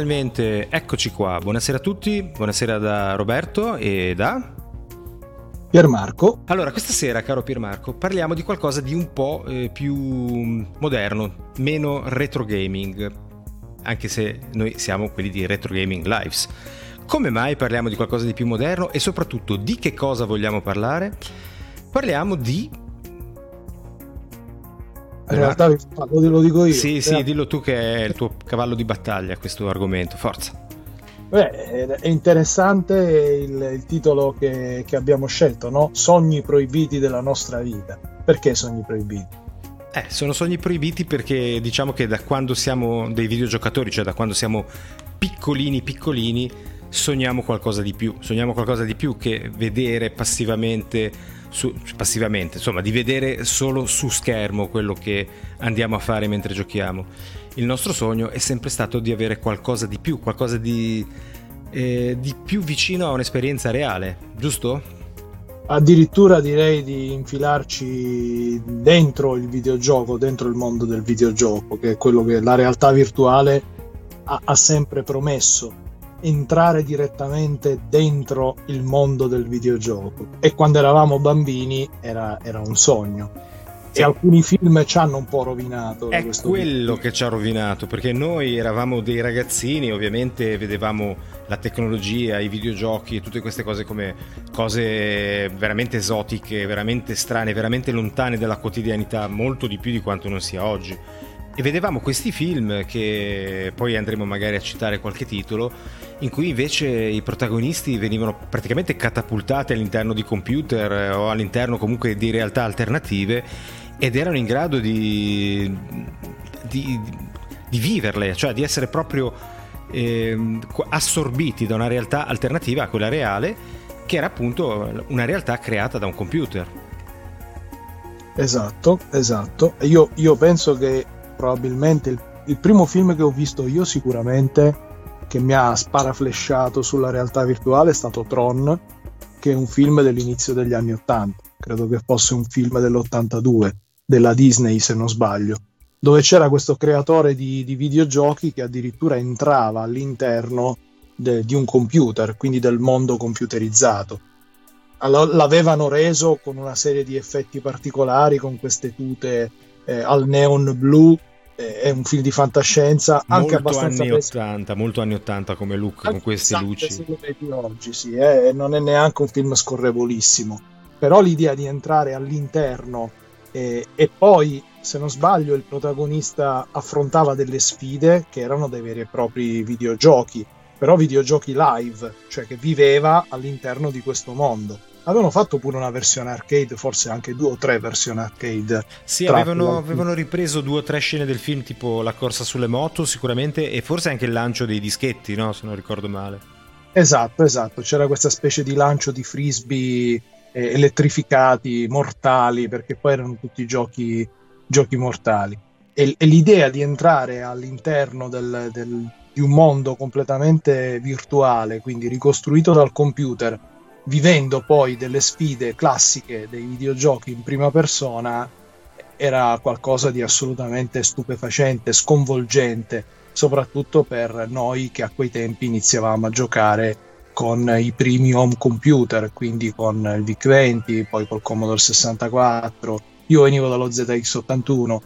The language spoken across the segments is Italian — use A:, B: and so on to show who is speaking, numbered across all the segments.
A: finalmente eccoci qua. Buonasera a tutti, buonasera da Roberto e da
B: Piermarco.
A: Allora, questa sera, caro Piermarco, parliamo di qualcosa di un po' eh, più moderno, meno retro gaming, anche se noi siamo quelli di Retro Gaming Lives. Come mai parliamo di qualcosa di più moderno e soprattutto di che cosa vogliamo parlare? Parliamo di
B: in realtà lo dico io.
A: Sì, sì, dillo tu che è il tuo cavallo di battaglia questo argomento, forza.
B: Beh, è interessante il, il titolo che, che, abbiamo scelto, no? Sogni proibiti della nostra vita. Perché sogni proibiti?
A: Eh, sono sogni proibiti perché diciamo che da quando siamo dei videogiocatori, cioè da quando siamo piccolini piccolini, sogniamo qualcosa di più. Sogniamo qualcosa di più che vedere passivamente, su, passivamente, insomma, di vedere solo su schermo quello che andiamo a fare mentre giochiamo il nostro sogno è sempre stato di avere qualcosa di più, qualcosa di, eh, di più vicino a un'esperienza reale, giusto?
B: Addirittura direi di infilarci dentro il videogioco, dentro il mondo del videogioco, che è quello che la realtà virtuale ha, ha sempre promesso entrare direttamente dentro il mondo del videogioco e quando eravamo bambini era, era un sogno e alcuni film ci hanno un po' rovinato.
A: È quello che ci ha rovinato, perché noi eravamo dei ragazzini, ovviamente vedevamo la tecnologia, i videogiochi e tutte queste cose come cose veramente esotiche, veramente strane, veramente lontane dalla quotidianità, molto di più di quanto non sia oggi. E vedevamo questi film che poi andremo magari a citare qualche titolo, in cui invece i protagonisti venivano praticamente catapultati all'interno di computer o all'interno comunque di realtà alternative ed erano in grado di, di, di viverle, cioè di essere proprio eh, assorbiti da una realtà alternativa a quella reale, che era appunto una realtà creata da un computer.
B: Esatto, esatto. Io, io penso che probabilmente il, il primo film che ho visto io sicuramente che mi ha sparaflesciato sulla realtà virtuale è stato Tron, che è un film dell'inizio degli anni 80. Credo che fosse un film dell'82 della Disney, se non sbaglio, dove c'era questo creatore di, di videogiochi che addirittura entrava all'interno de, di un computer, quindi del mondo computerizzato. L'avevano reso con una serie di effetti particolari, con queste tute eh, al neon blu. Eh, è un film di fantascienza anche
A: molto
B: abbastanza
A: anni 80, molto anni 80 come look, con queste
B: esatto,
A: luci.
B: Vedi oggi, sì, eh, non è neanche un film scorrevolissimo. Però l'idea di entrare all'interno e, e poi, se non sbaglio, il protagonista affrontava delle sfide che erano dei veri e propri videogiochi, però videogiochi live, cioè che viveva all'interno di questo mondo. Avevano fatto pure una versione arcade, forse anche due o tre versioni arcade.
A: Sì, avevano, avevano, ripreso due o tre scene del film, tipo la corsa sulle moto, sicuramente, e forse anche il lancio dei dischetti, no? Se non ricordo male.
B: Esatto, esatto. C'era questa specie di lancio di frisbee eh, elettrificati, mortali, perché poi erano tutti giochi, giochi mortali. E, e, l'idea di entrare all'interno del, del, di un mondo completamente virtuale, quindi ricostruito dal computer, vivendo poi delle sfide classiche dei videogiochi in prima persona, era qualcosa di assolutamente stupefacente, sconvolgente, soprattutto per noi che a quei tempi iniziavamo a giocare con i primi home computer, quindi con il VIC-20, poi col Commodore 64. Io venivo dallo ZX81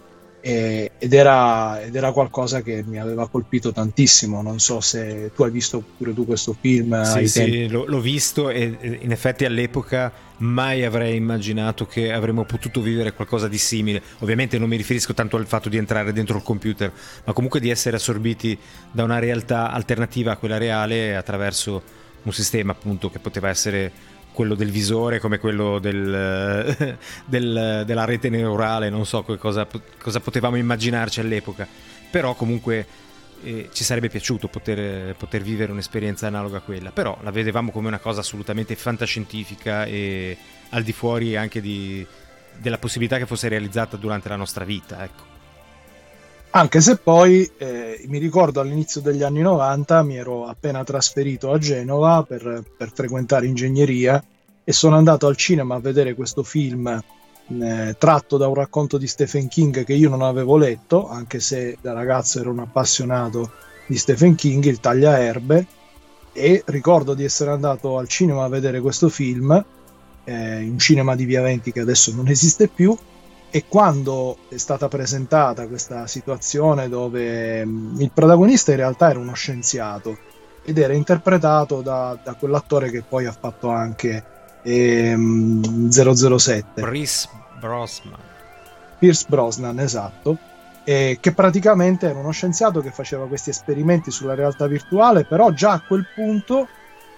B: e, ed, era, ed, era, qualcosa che mi aveva colpito tantissimo. Non so se tu hai visto pure tu questo film.
A: Sì, sì, l'ho, l'ho visto e in effetti all'epoca mai avrei immaginato che avremmo potuto vivere qualcosa di simile. Ovviamente non mi riferisco tanto al fatto di entrare dentro il computer, ma comunque di essere assorbiti da una realtà alternativa a quella reale attraverso un sistema appunto che poteva essere quello del visore come quello del, del, della rete neurale, non so cosa, cosa, potevamo immaginarci all'epoca, però comunque eh, ci sarebbe piaciuto poter, poter, vivere un'esperienza analoga a quella, però la vedevamo come una cosa assolutamente fantascientifica e al di fuori anche di, della possibilità che fosse realizzata durante la nostra vita. Ecco.
B: Anche se poi eh, mi ricordo all'inizio degli anni 90 mi ero appena trasferito a Genova per, per frequentare ingegneria e sono andato al cinema a vedere questo film eh, tratto da un racconto di Stephen King che io non avevo letto, anche se da ragazzo ero un appassionato di Stephen King, Il tagliaerbe, e ricordo di essere andato al cinema a vedere questo film, eh, un cinema di Via Venti che adesso non esiste più, e quando è stata presentata questa situazione dove mh, il protagonista in realtà era uno scienziato ed era interpretato da, da quell'attore che poi ha fatto anche ehm, 007.
A: Pierce Brosnan.
B: Pierce Brosnan, esatto. Eh, che praticamente era uno scienziato che faceva questi esperimenti sulla realtà virtuale, però già a quel punto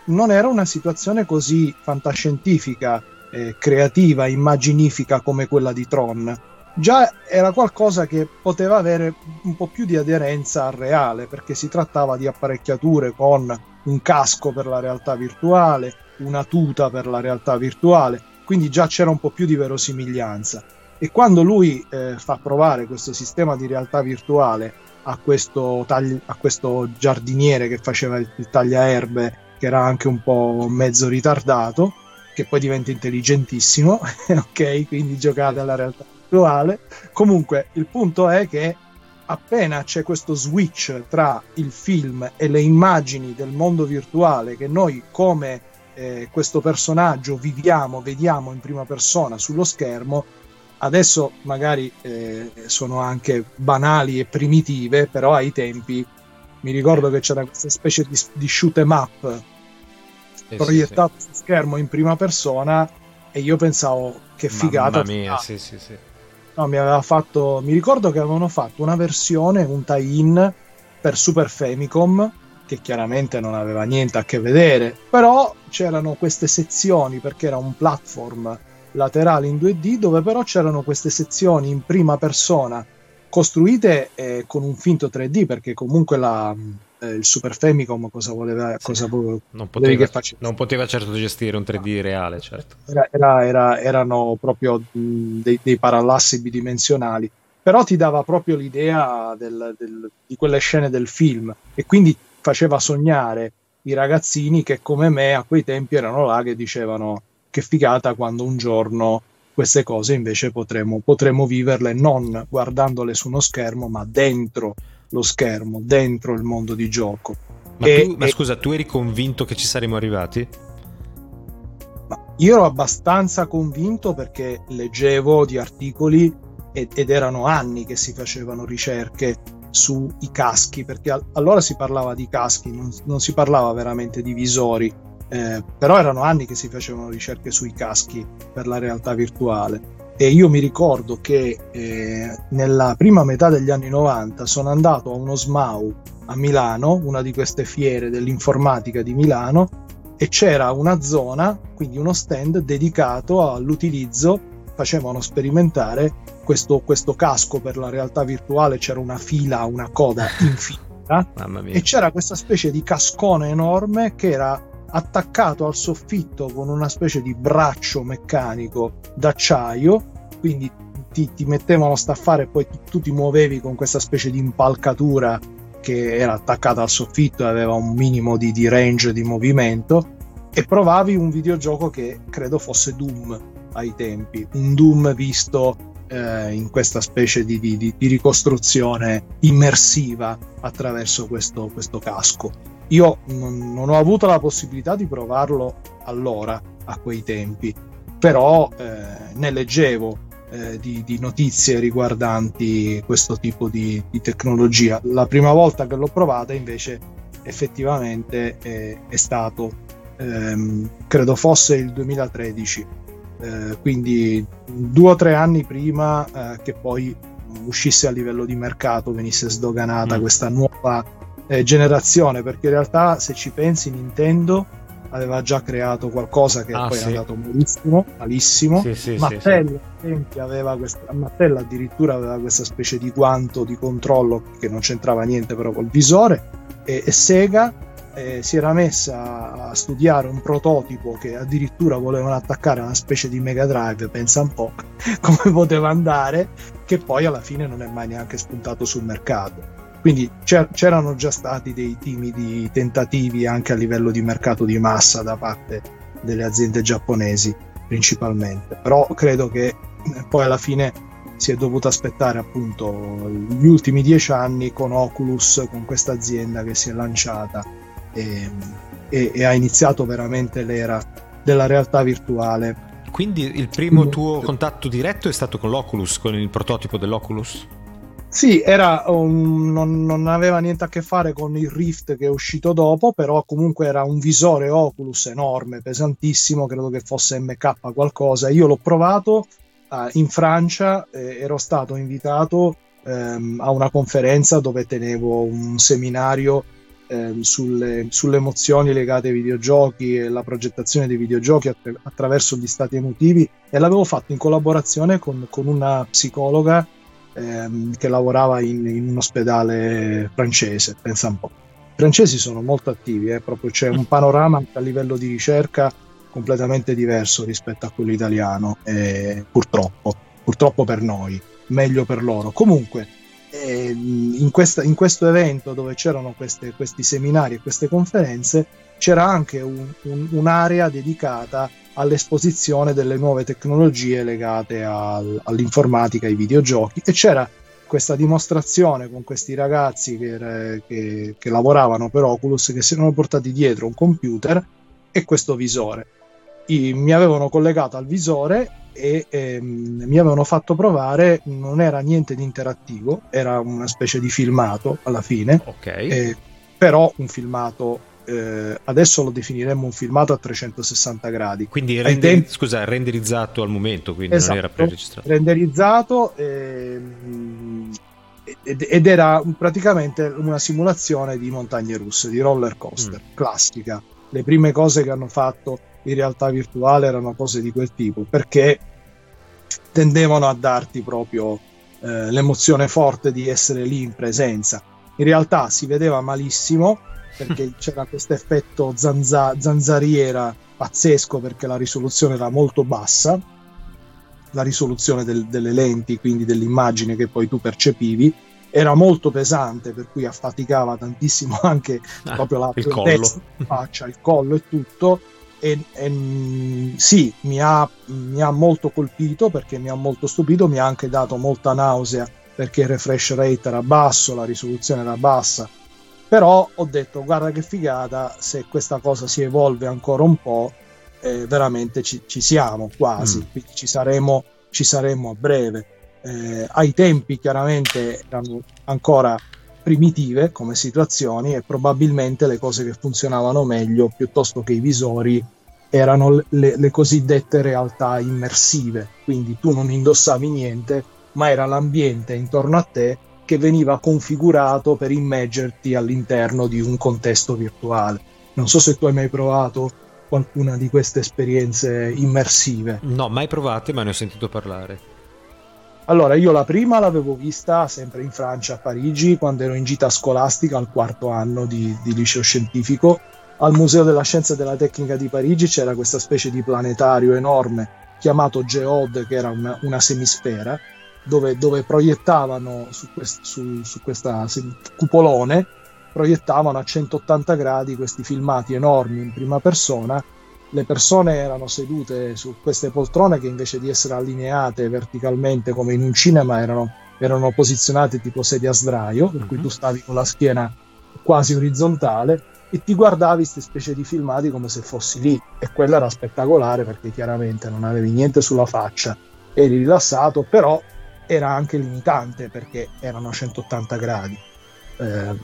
B: non era una situazione così fantascientifica, eh, creativa, immaginifica come quella di Tron. Già era qualcosa che poteva avere un po' più di aderenza al reale, perché si trattava di apparecchiature con un casco per la realtà virtuale, una tuta per la realtà virtuale, quindi già c'era un po' più di verosimiglianza. E quando lui eh, fa provare questo sistema di realtà virtuale a questo, tagli- a questo giardiniere che faceva il, tagliaerbe, che era anche un po' mezzo ritardato, che poi diventa intelligentissimo, ok? Quindi giocate alla realtà virtuale. Comunque, il punto è che appena c'è questo switch tra il film e le immagini del mondo virtuale che noi come eh, questo personaggio viviamo, vediamo in prima persona sullo schermo, adesso magari eh, sono anche banali e primitive, però ai tempi mi ricordo che c'era questa specie di, di shoot em up eh, proiettato sì, sì. su schermo in prima persona e io pensavo che figata.
A: Mamma mia, sì, sì, sì.
B: No, mi aveva fatto. Mi ricordo che avevano fatto una versione, un tie-in per Super Famicom che chiaramente non aveva niente a che vedere, però c'erano queste sezioni perché era un platform laterale in 2D dove però c'erano queste sezioni in prima persona costruite eh, con un finto 3D perché comunque la, eh, il Super Famicom cosa voleva sì, cosa
A: non, poteva, non poteva certo gestire un 3D reale certo.
B: Era, era, era, erano proprio dei, dei parallassi bidimensionali. Però ti dava proprio l'idea del, del, di quelle scene del film. E quindi faceva sognare i ragazzini che come me a quei tempi erano là che dicevano che figata quando un giorno queste cose invece potremo, potremo viverle non guardandole su uno schermo ma dentro lo schermo, dentro il mondo di gioco.
A: Ma, e, tu, ma e... scusa, tu eri convinto che ci saremmo arrivati?
B: io ero abbastanza convinto perché leggevo di articoli ed, ed erano anni che si facevano ricerche sui caschi, perché allora si parlava di caschi, non, non si parlava veramente di visori, eh, però erano anni che si facevano ricerche sui caschi per la realtà virtuale. E io mi ricordo che eh, nella prima metà degli anni 90 sono andato a uno SMAU a Milano, una di queste fiere dell'informatica di Milano, e c'era una zona, quindi uno stand dedicato all'utilizzo, facevano sperimentare questo, questo casco per la realtà virtuale, c'era una fila, una coda infinita, e c'era questa specie di cascone enorme che era attaccato al soffitto con una specie di braccio meccanico d'acciaio, quindi ti, ti mettevano a staffare e poi tu, tu ti muovevi con questa specie di impalcatura che era attaccata al soffitto e aveva un minimo di, di range di movimento e provavi un videogioco che credo fosse Doom ai tempi, un Doom visto eh, in questa specie di, di, di, ricostruzione immersiva attraverso questo, questo casco. Io non, non, ho avuto la possibilità di provarlo allora, a quei tempi, però eh, ne leggevo eh, di, di, notizie riguardanti questo tipo di, di, tecnologia. La prima volta che l'ho provata invece effettivamente eh, è stato, ehm, credo fosse il 2013 eh, quindi due o tre anni prima eh, che poi uscisse a livello di mercato, venisse sdoganata mm. questa nuova eh, generazione, perché in realtà se ci pensi Nintendo aveva già creato qualcosa che ah, poi sì. è andato malissimo, malissimo. Sì, sì, Mattel, aveva questa, Mattel addirittura aveva questa specie di guanto di controllo che non c'entrava niente però col visore e, e Sega eh, si era messa a studiare un prototipo che addirittura volevano attaccare a una specie di Mega Drive, pensa un po' come poteva andare, che poi alla fine non è mai neanche spuntato sul mercato. Quindi c'erano già stati dei timidi tentativi anche a livello di mercato di massa da parte delle aziende giapponesi principalmente, però credo che poi alla fine si è dovuto aspettare appunto gli ultimi dieci anni con Oculus, con questa azienda che si è lanciata e, e, e ha iniziato veramente l'era della realtà virtuale.
A: Quindi il primo tuo contatto diretto è stato con l'Oculus, con il prototipo dell'Oculus?
B: Sì, un, non, non, aveva niente a che fare con il Rift che è uscito dopo, però comunque era un visore Oculus enorme, pesantissimo, credo che fosse MK qualcosa. Io l'ho provato uh, in Francia, eh, ero stato invitato ehm, a una conferenza dove tenevo un seminario eh, sulle, sulle, emozioni legate ai videogiochi e la progettazione dei videogiochi attra- attraverso gli stati emotivi e l'avevo fatto in collaborazione con, con una psicologa ehm, che lavorava in, in, un ospedale francese, pensa un po'. I francesi sono molto attivi, eh, proprio c'è un panorama a livello di ricerca completamente diverso rispetto a quello italiano, eh, purtroppo, purtroppo per noi, meglio per loro. Comunque, eh, in, questa, in, questo evento dove c'erano queste, questi seminari e queste conferenze, c'era anche un, un, un'area dedicata all'esposizione delle nuove tecnologie legate al, all'informatica, ai videogiochi e c'era questa dimostrazione con questi ragazzi che, che, che, lavoravano per Oculus che si erano portati dietro un computer e questo visore. I, mi avevano collegato al visore e ehm, mi avevano fatto provare, non era niente di interattivo, era una specie di filmato alla fine,
A: okay.
B: eh, però un filmato eh, adesso lo definiremmo un filmato a 360 gradi.
A: Quindi render- tempi... scusa, renderizzato al momento, quindi esatto, non era preregistrato.
B: Renderizzato ehm, ed era praticamente una simulazione di montagne russe, di roller coaster, mm. classica. Le prime cose che hanno fatto in realtà virtuale erano cose di quel tipo, perché tendevano a darti proprio eh, l'emozione forte di essere lì in presenza. In realtà si vedeva malissimo perché c'era questo effetto zanza- zanzariera pazzesco perché la risoluzione era molto bassa, la risoluzione del, delle lenti, quindi dell'immagine che poi tu percepivi, era molto pesante, per cui affaticava tantissimo anche ah, proprio la
A: testa,
B: faccia, il collo e tutto. E, e sì, mi ha, mi ha molto colpito perché mi ha molto stupito, mi ha anche dato molta nausea perché il refresh rate era basso, la risoluzione era bassa però ho detto guarda che figata se questa cosa si evolve ancora un po' eh, veramente ci, ci, siamo quasi. Mm. quindi ci saremo, ci saremo a breve. Eh, ai tempi chiaramente erano ancora primitive come situazioni e probabilmente le cose che funzionavano meglio piuttosto che i visori erano le, le cosiddette realtà immersive. Quindi tu non indossavi niente ma era l'ambiente intorno a te che veniva configurato per immergerti all'interno di un contesto virtuale. Non so se tu hai mai provato qualcuna di queste esperienze immersive.
A: No, mai provate, ma ne ho sentito parlare.
B: Allora, io la prima l'avevo vista sempre in Francia, a Parigi, quando ero in gita scolastica al quarto anno di, di liceo scientifico. Al Museo della Scienza e della Tecnica di Parigi c'era questa specie di planetario enorme chiamato Geode, che era una, una semisfera, dove, dove proiettavano su, quest, su, su questa cupolone proiettavano a 180 gradi questi filmati enormi in prima persona le persone erano sedute su queste poltrone che invece di essere allineate verticalmente come in un cinema erano, erano posizionate tipo sedie a sdraio, per cui mhm. tu stavi con la schiena quasi orizzontale e ti guardavi queste specie di filmati come se fossi lì e quello era spettacolare perché chiaramente non avevi niente sulla faccia, eri rilassato, però era anche limitante perché erano 180 gradi. Eh,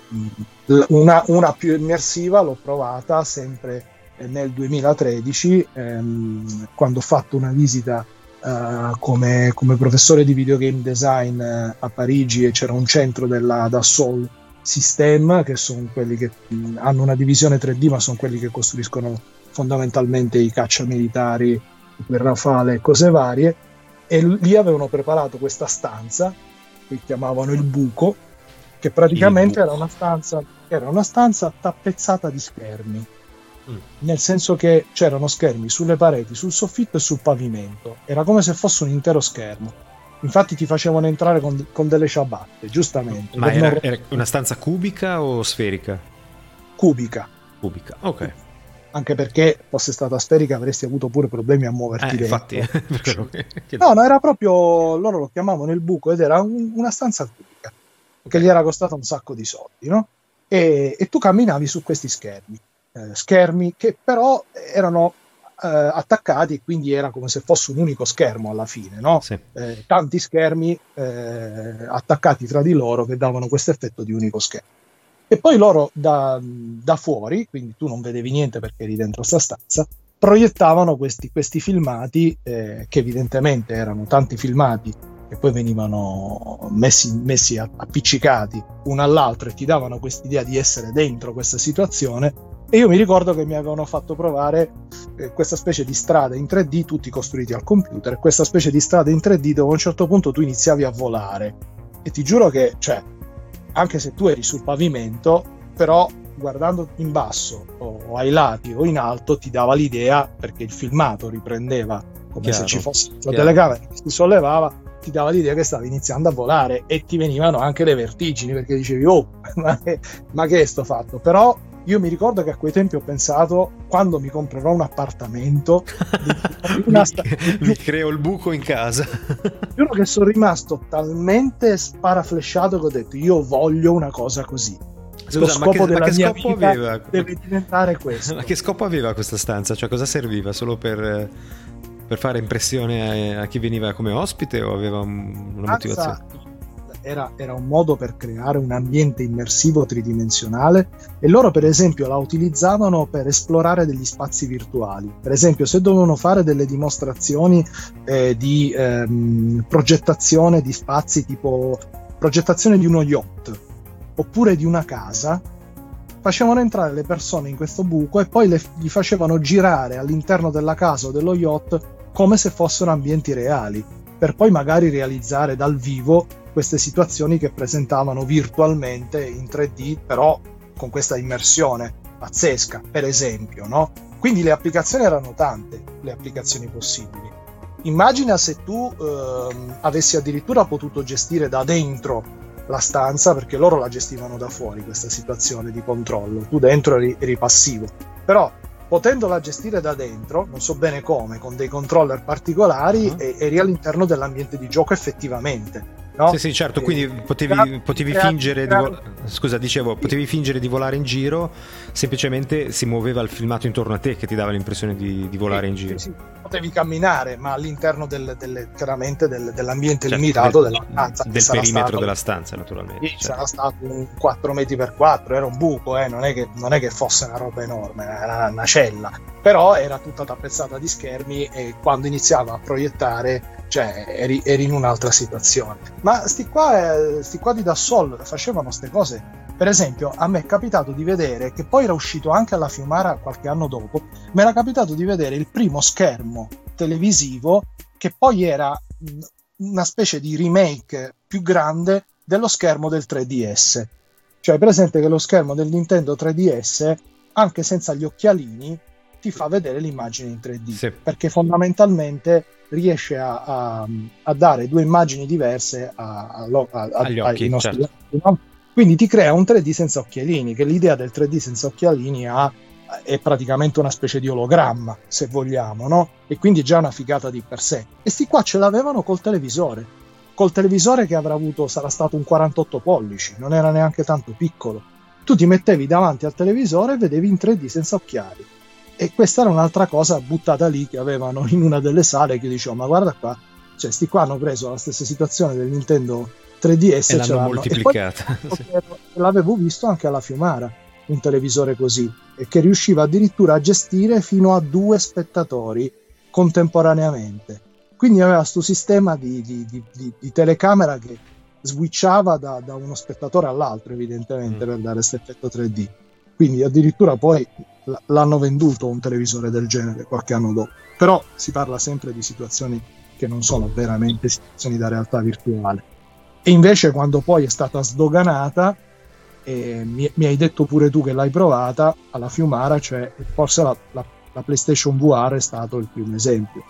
B: una, una, più immersiva l'ho provata sempre nel 2013 ehm, quando ho fatto una visita eh, come, come, professore di videogame design eh, a Parigi e c'era un centro della Dassault System che sono quelli che hanno una divisione 3D ma sono quelli che costruiscono fondamentalmente i cacciamilitari il Rafale e cose varie e lì avevano preparato questa stanza che chiamavano il buco che praticamente era una, stanza, era una stanza tappezzata di schermi. Mm. nel senso che c'erano schermi sulle pareti, sul soffitto e sul pavimento. Era come se fosse un intero schermo. Infatti ti facevano entrare con, con delle ciabatte giustamente.
A: Ma era, non... era, una stanza cubica o sferica?
B: cubica.
A: Cubica, ok
B: anche perché fosse stata sferica avresti avuto pure problemi a muoverti
A: eh, infatti
B: no no era proprio loro lo chiamavano il buco ed era un, una stanza cubica che gli era costata un sacco di soldi no? e, e tu camminavi su questi schermi eh, schermi che però erano eh, attaccati quindi era come se fosse un unico schermo alla fine, no?
A: Sì.
B: Eh, tanti schermi eh, attaccati tra di loro che davano questo effetto di unico schermo. E poi loro da, da, fuori, quindi tu non vedevi niente perché eri dentro sta stanza, proiettavano questi, questi filmati eh, che evidentemente erano tanti filmati che poi venivano messi, messi appiccicati uno all'altro e ti davano quest'idea di essere dentro questa situazione e io mi ricordo che mi avevano fatto provare eh, questa specie di strada in 3D, tutti costruiti al computer, questa specie di strada in 3D dove a un certo punto tu iniziavi a volare. E ti giuro che, cioè, anche se tu eri sul pavimento, però guardando in basso o ai lati o in alto ti dava l'idea, perché il filmato riprendeva come chiaro, se ci fosse la chiaro. telecamera che si sollevava, ti dava l'idea che stavi iniziando a volare e ti venivano anche le vertigini perché dicevi, oh, ma che, ma che è sto fatto? Però io mi ricordo che a quei tempi ho pensato, quando mi comprerò un appartamento,
A: una sta- mi, creo il buco in casa.
B: Giuro che sono rimasto talmente sparaflesciato che ho detto, io voglio una cosa così.
A: Scusa, Lo scopo che, della mia vita aveva?
B: deve diventare questo.
A: Ma che scopo aveva questa stanza? Cioè, cosa serviva? Solo per, per fare impressione a, a, chi veniva come ospite o aveva un, una motivazione?
B: Era, era, un modo per creare un ambiente immersivo tridimensionale e loro per esempio la utilizzavano per esplorare degli spazi virtuali. Per esempio se dovevano fare delle dimostrazioni eh, di ehm, progettazione di spazi tipo progettazione di uno yacht oppure di una casa, facevano entrare le persone in questo buco e poi le, gli facevano girare all'interno della casa o dello yacht come se fossero ambienti reali, per poi magari realizzare dal vivo queste situazioni che presentavano virtualmente in 3D, però con questa immersione pazzesca, per esempio, no? Quindi le applicazioni erano tante, le applicazioni possibili. Immagina se tu ehm, avessi addirittura potuto gestire da dentro la stanza, perché loro la gestivano da fuori questa situazione di controllo, tu dentro eri, eri passivo, però potendola gestire da dentro, non so bene come, con dei controller particolari, uh-huh. eri all'interno dell'ambiente di gioco effettivamente
A: No? Sì, sì, certo, quindi potevi, potevi fingere di vo- scusa, dicevo, potevi fingere di volare in giro, semplicemente si muoveva il filmato intorno a te che ti dava l'impressione di, di volare in giro. Sì,
B: potevi camminare, ma all'interno del, del, chiaramente del, dell'ambiente certo, limitato del, della stanza.
A: Del perimetro stato, della stanza, naturalmente.
B: Sì, certo. sarà stato un 4 metri per 4, era un buco, eh, non, è che, non, è che, fosse una roba enorme, era una cella, però era tutta tappezzata di schermi e quando iniziava a proiettare cioè eri, eri, in un'altra situazione. Ma sti qua, eh, sti qua di Dassol facevano queste cose. Per esempio, a me è capitato di vedere, che poi era uscito anche alla Fiumara qualche anno dopo, mi era capitato di vedere il primo schermo televisivo che poi era una specie di remake più grande dello schermo del 3DS. Cioè, presente che lo schermo del Nintendo 3DS, anche senza gli occhialini, ti fa vedere l'immagine in 3D. Sì. Perché fondamentalmente riesce a, a, a, dare due immagini diverse a,
A: agli occhi, ai nostri certo.
B: no? Quindi ti crea un 3D senza occhialini, che l'idea del 3D senza occhialini ha, è praticamente una specie di ologramma, se vogliamo, no? E quindi è già una figata di per sé. E sti qua ce l'avevano col televisore, col televisore che avrà avuto, sarà stato un 48 pollici, non era neanche tanto piccolo. Tu ti mettevi davanti al televisore e vedevi in 3D senza occhiali e questa era un'altra cosa buttata lì che avevano in una delle sale che dicevo ma guarda qua cioè sti qua hanno preso la stessa situazione del Nintendo 3DS
A: e l'hanno moltiplicata
B: e poi, l'avevo visto anche alla Fiumara un televisore così e che riusciva addirittura a gestire fino a due spettatori contemporaneamente. Quindi aveva questo sistema di, di, di, di, telecamera che switchava da, da, uno spettatore all'altro evidentemente mm. per dare questo effetto 3D quindi addirittura poi l'hanno venduto un televisore del genere qualche anno dopo. Però si parla sempre di situazioni che non sono veramente situazioni da realtà virtuale. E invece quando poi è stata sdoganata, eh, mi, mi, hai detto pure tu che l'hai provata alla Fiumara, cioè forse la, la, la PlayStation VR è stato il primo esempio.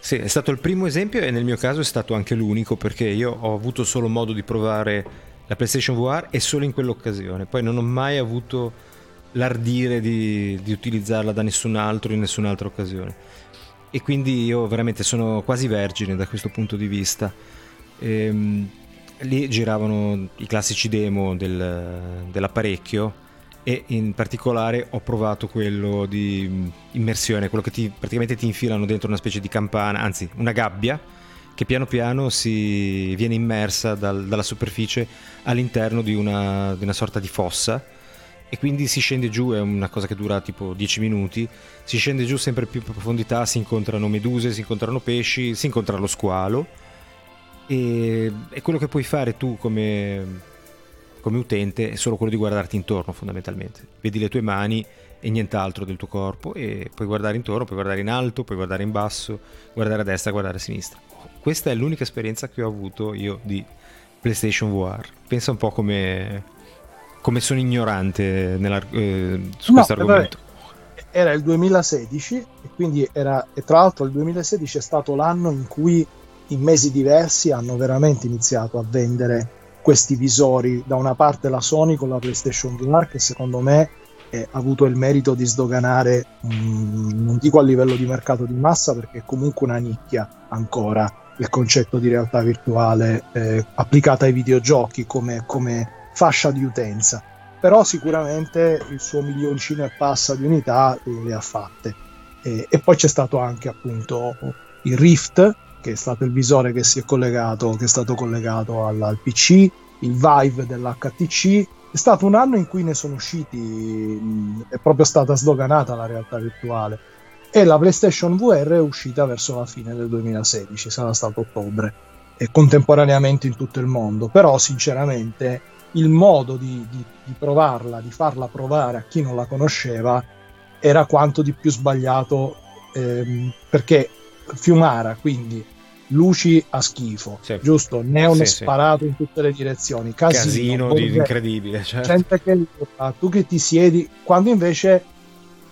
A: Sì, è stato il primo esempio e nel mio caso è stato anche l'unico perché io ho avuto solo modo di provare la PlayStation VR e solo in quell'occasione. Poi non ho mai avuto l'ardire di, di utilizzarla da nessun altro in nessun'altra occasione. E quindi io veramente sono quasi vergine da questo punto di vista. Ehm, lì giravano i classici demo del, dell'apparecchio e in particolare ho provato quello di immersione, quello che ti, praticamente ti infilano dentro una specie di campana, anzi una gabbia che piano piano si viene immersa dal, dalla superficie all'interno di una, di una sorta di fossa e quindi si scende giù, è una cosa che dura tipo 10 minuti, si scende giù sempre più in profondità, si incontrano meduse, si incontrano pesci, si incontra lo squalo e, e quello che puoi fare tu come, come utente è solo quello di guardarti intorno fondamentalmente, vedi le tue mani e nient'altro del tuo corpo e puoi guardare intorno, puoi guardare in alto, puoi guardare in basso, guardare a destra, guardare a sinistra. Questa è l'unica esperienza che ho avuto io di PlayStation VR. Pensa un po' come come sono ignorante nella, eh, su no, questo argomento.
B: Era il 2016 e quindi era, e tra l'altro il 2016 è stato l'anno in cui in mesi diversi hanno veramente iniziato a vendere questi visori. Da una parte la Sony con la PlayStation VR che secondo me eh, ha avuto il merito di sdoganare, mh, non dico a livello di mercato di massa perché è comunque una nicchia ancora il concetto di realtà virtuale eh, applicata ai videogiochi come, come fascia di utenza, però sicuramente il suo milioncino e passa di unità le ha fatte. E, e poi c'è stato anche appunto il Rift, che è stato il visore che si è collegato, che è stato collegato al, al PC, il Vive dell'HTC. È stato un anno in cui ne sono usciti, è proprio stata sdoganata la realtà virtuale. E la PlayStation VR è uscita verso la fine del 2016, sarà stato ottobre, e contemporaneamente in tutto il mondo. Però, sinceramente, il modo di, di, di, provarla, di farla provare a chi non la conosceva, era quanto di più sbagliato ehm, perché Fiumara, quindi luci a schifo, sì. giusto? Neon sì, sparato sì. in tutte le direzioni,
A: casino, casino di incredibile, certo.
B: gente che tu che ti siedi, quando invece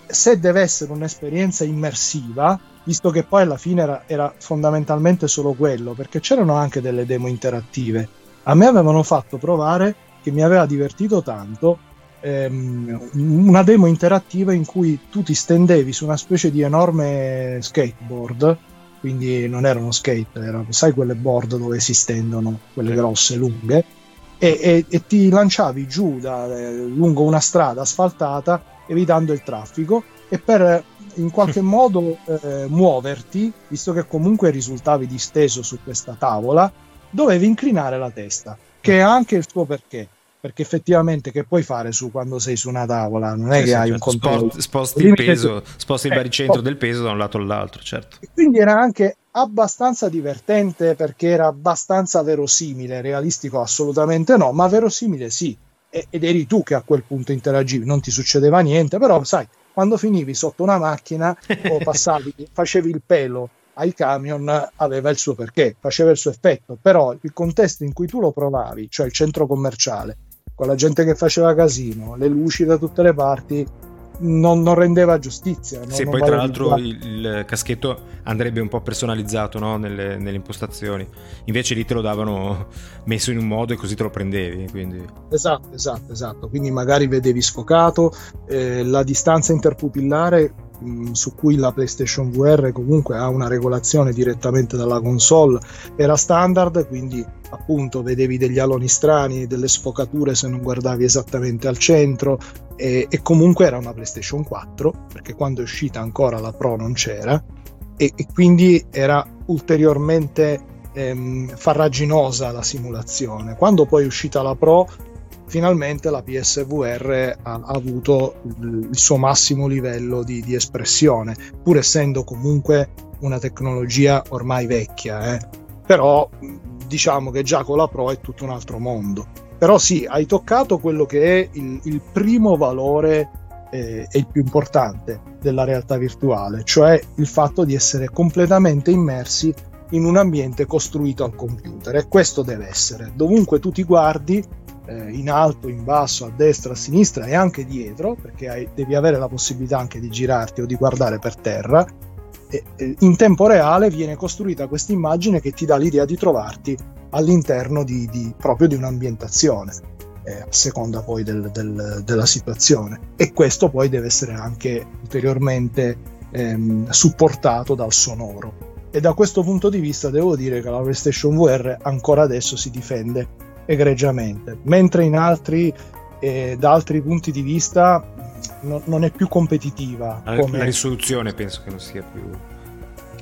B: se deve essere un'esperienza immersiva, visto che poi alla fine era, era fondamentalmente solo quello, perché c'erano anche delle demo interattive. A me avevano fatto provare che mi aveva divertito tanto, ehm, una demo interattiva in cui tu ti stendevi su una specie di enorme skateboard, quindi non era uno skate, era, sai quelle board dove si stendono, quelle grosse, lunghe, e, e, e ti lanciavi giù da, lungo una strada asfaltata evitando il traffico e per in qualche modo eh, muoverti, visto che comunque risultavi disteso su questa tavola, dovevi inclinare la testa, che ha anche il suo perché perché effettivamente che puoi fare su quando sei su una tavola? Non è sì, che sì, hai certo. un controllo.
A: Sport, sposti il peso sposti il eh, baricentro del peso da un lato all'altro certo.
B: E quindi era anche abbastanza divertente perché era abbastanza verosimile realistico assolutamente no ma verosimile sì. Ed eri tu che a quel punto interagivi non ti succedeva niente però sai quando finivi sotto una macchina o passavi facevi il pelo ai camion aveva il suo perché, faceva il suo effetto, però il contesto in cui tu lo provavi, cioè il centro commerciale, con la gente che faceva casino, le luci da tutte le parti, non, non rendeva giustizia. Non,
A: sì,
B: non
A: poi tra l'altro il, il, caschetto andrebbe un po' personalizzato no? nelle, nelle, impostazioni, invece lì te lo davano messo in un modo e così te lo prendevi. Quindi...
B: Esatto, esatto, esatto. Quindi magari vedevi sfocato, eh, la distanza interpupillare Su cui la PlayStation VR comunque ha una regolazione direttamente dalla console era standard quindi appunto vedevi degli aloni strani delle sfocature se non guardavi esattamente al centro e, e comunque era una PlayStation 4 perché quando è uscita ancora la Pro non c'era e, e quindi era ulteriormente ehm, farraginosa la simulazione. Quando poi è uscita la Pro finalmente la PSVR ha, ha avuto il, suo massimo livello di, di, espressione, pur essendo comunque una tecnologia ormai vecchia, eh. però diciamo che già con la Pro è tutto un altro mondo. Però sì, hai toccato quello che è il, il primo valore eh, e il più importante della realtà virtuale, cioè il fatto di essere completamente immersi in un ambiente costruito al computer e questo deve essere. Dovunque tu ti guardi, eh, in alto, in basso, a destra, a sinistra e anche dietro, perché hai, devi avere la possibilità anche di girarti o di guardare per terra. E, e in tempo reale viene costruita questa immagine che ti dà l'idea di trovarti all'interno di, di, proprio di un'ambientazione. eh, a seconda poi del, del, della situazione. E questo poi deve essere anche ulteriormente ehm, supportato dal sonoro. E da questo punto di vista devo dire che la PlayStation VR ancora adesso si difende egregiamente, mentre in altri, eh, da altri punti di vista no, non è più competitiva.
A: La, come... la risoluzione penso che non sia più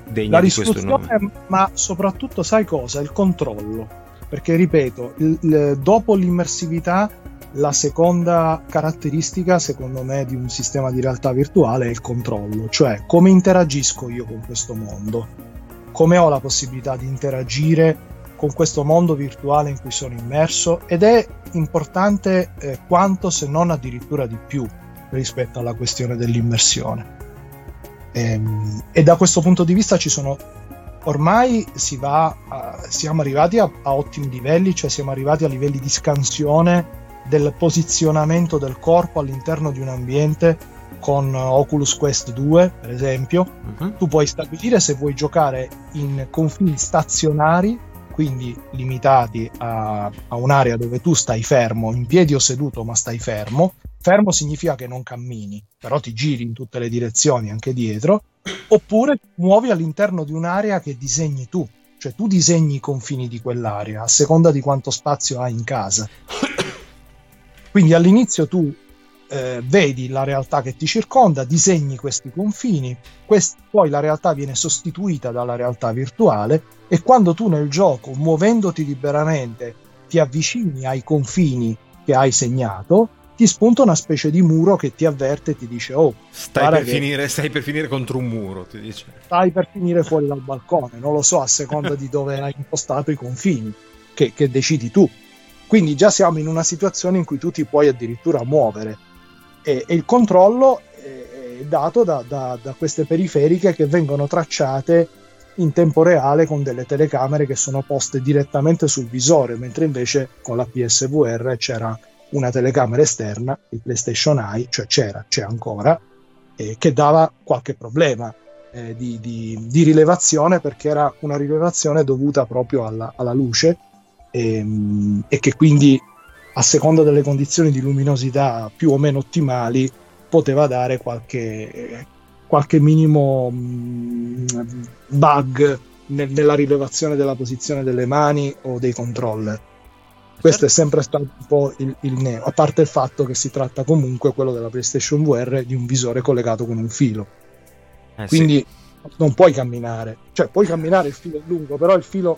B: degna la di questo nome. Ma soprattutto sai cosa? Il controllo. Perché ripeto, il, il, dopo l'immersività la seconda caratteristica, secondo me, di un sistema di realtà virtuale è il controllo, cioè come interagisco io con questo mondo, come ho la possibilità di interagire con questo mondo virtuale in cui sono immerso ed è importante eh, quanto se non addirittura di più rispetto alla questione dell'immersione. E, ehm, e da questo punto di vista ci sono ormai si va a, siamo arrivati a, a, ottimi livelli, cioè siamo arrivati a livelli di scansione del posizionamento del corpo all'interno di un ambiente con Oculus Quest 2, per esempio. Uh-huh. Tu puoi stabilire se vuoi giocare in confini stazionari quindi limitati a, a, un'area dove tu stai fermo, in piedi o seduto, ma stai fermo. Fermo significa che non cammini, però ti giri in tutte le direzioni, anche dietro, oppure muovi all'interno di un'area che disegni tu, cioè tu disegni i confini di quell'area a seconda di quanto spazio hai in casa. Quindi all'inizio tu eh, vedi la realtà che ti circonda, disegni questi confini, quest- poi la realtà viene sostituita dalla realtà virtuale e quando tu nel gioco, muovendoti liberamente, ti avvicini ai confini che hai segnato, ti spunta una specie di muro che ti avverte e ti dice oh
A: stai per, finire, stai per finire contro un muro ti dice.
B: Stai per finire fuori dal balcone non lo so a seconda di dove hai impostato i confini che, che decidi tu. Quindi già siamo in una situazione in cui tu ti puoi addirittura muovere e, e il controllo è, dato da, da, da queste periferiche che vengono tracciate in tempo reale con delle telecamere che sono poste direttamente sul visore, mentre invece con la PSVR c'era una telecamera esterna, il PlayStation Eye, cioè c'era, c'è ancora, eh, che dava qualche problema eh, di, di, di, rilevazione perché era una rilevazione dovuta proprio alla, alla luce e, ehm, e che quindi a seconda delle condizioni di luminosità più o meno ottimali, poteva dare qualche, qualche minimo mm, bug nel, nella rilevazione della posizione delle mani o dei controller. Questo è sempre stato un po' il, il neo, a parte il fatto che si tratta comunque, quello della PlayStation VR, di un visore collegato con un filo. Eh, Quindi sì. non puoi camminare, cioè puoi camminare, il filo è lungo, però il filo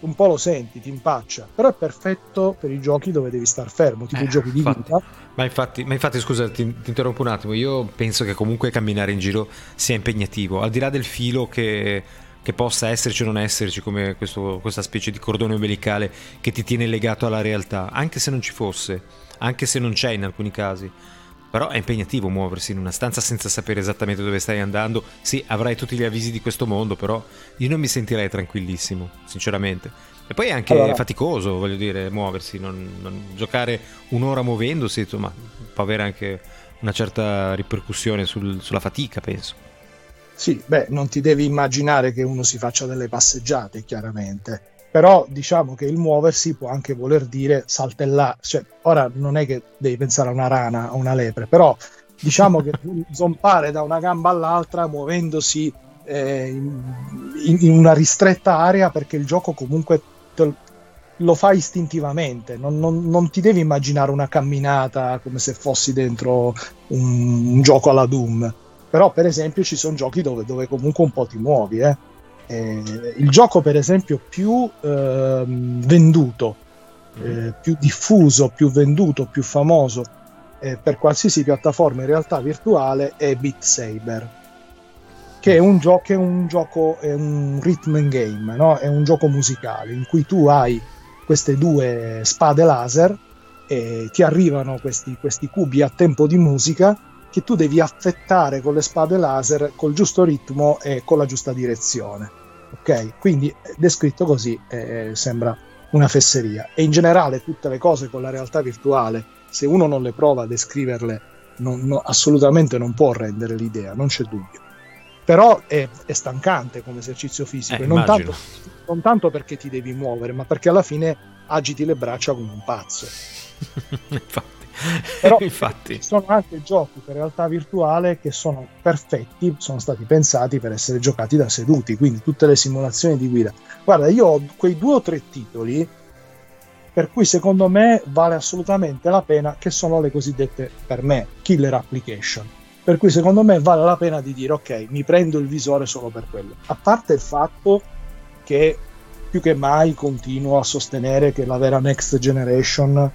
B: un po' lo senti, ti impaccia, però è perfetto per i giochi dove devi star fermo, tipo eh, i giochi di infatti, vita.
A: Ma infatti, ma infatti scusa, ti, ti, interrompo un attimo, io penso che comunque camminare in giro sia impegnativo, al di là del filo che, che possa esserci o non esserci, come questo, questa specie di cordone umbilicale che ti tiene legato alla realtà, anche se non ci fosse, anche se non c'è in alcuni casi. Però è impegnativo muoversi in una stanza senza sapere esattamente dove stai andando. Sì, avrai tutti gli avvisi di questo mondo, però io non mi sentirei tranquillissimo, sinceramente. E poi è anche allora, faticoso, voglio dire, muoversi, non, non giocare un'ora muovendosi, insomma, può avere anche una certa ripercussione sul, sulla fatica, penso.
B: Sì, beh, non ti devi immaginare che uno si faccia delle passeggiate, chiaramente però diciamo che il muoversi può anche voler dire saltellare, cioè, ora non è che devi pensare a una rana o una lepre, però diciamo che zompare da una gamba all'altra muovendosi eh, in, in, una ristretta area perché il gioco comunque te, lo fa istintivamente, non, non, non, ti devi immaginare una camminata come se fossi dentro un, un gioco alla Doom, però per esempio ci sono giochi dove, dove comunque un po' ti muovi, eh eh, il gioco, per esempio, più eh, venduto, eh, più diffuso, più venduto, più famoso eh, per qualsiasi piattaforma in realtà virtuale è Beat Saber, che è un, gio- che è un gioco, è un rhythm and game, no? è un gioco musicale in cui tu hai queste due spade laser e ti arrivano questi, questi cubi a tempo di musica che tu devi affettare con le spade laser col giusto ritmo e con la giusta direzione. Ok? Quindi descritto così eh, sembra una fesseria. E in generale tutte le cose con la realtà virtuale, se uno non le prova a descriverle, non, no, assolutamente non può rendere l'idea, non c'è dubbio. Però è, è stancante come esercizio fisico, eh, non, tanto, non tanto perché ti devi muovere, ma perché alla fine agiti le braccia come un pazzo.
A: Infatti.
B: Però
A: Infatti.
B: ci sono anche giochi per realtà virtuale che sono perfetti, sono stati pensati per essere giocati da seduti, quindi tutte le simulazioni di guida. Guarda, io ho quei due o tre titoli per cui secondo me vale assolutamente la pena, che sono le cosiddette, per me, killer application. Per cui secondo me vale la pena di dire ok, mi prendo il visore solo per quello. A parte il fatto che più che mai continuo a sostenere che la vera next generation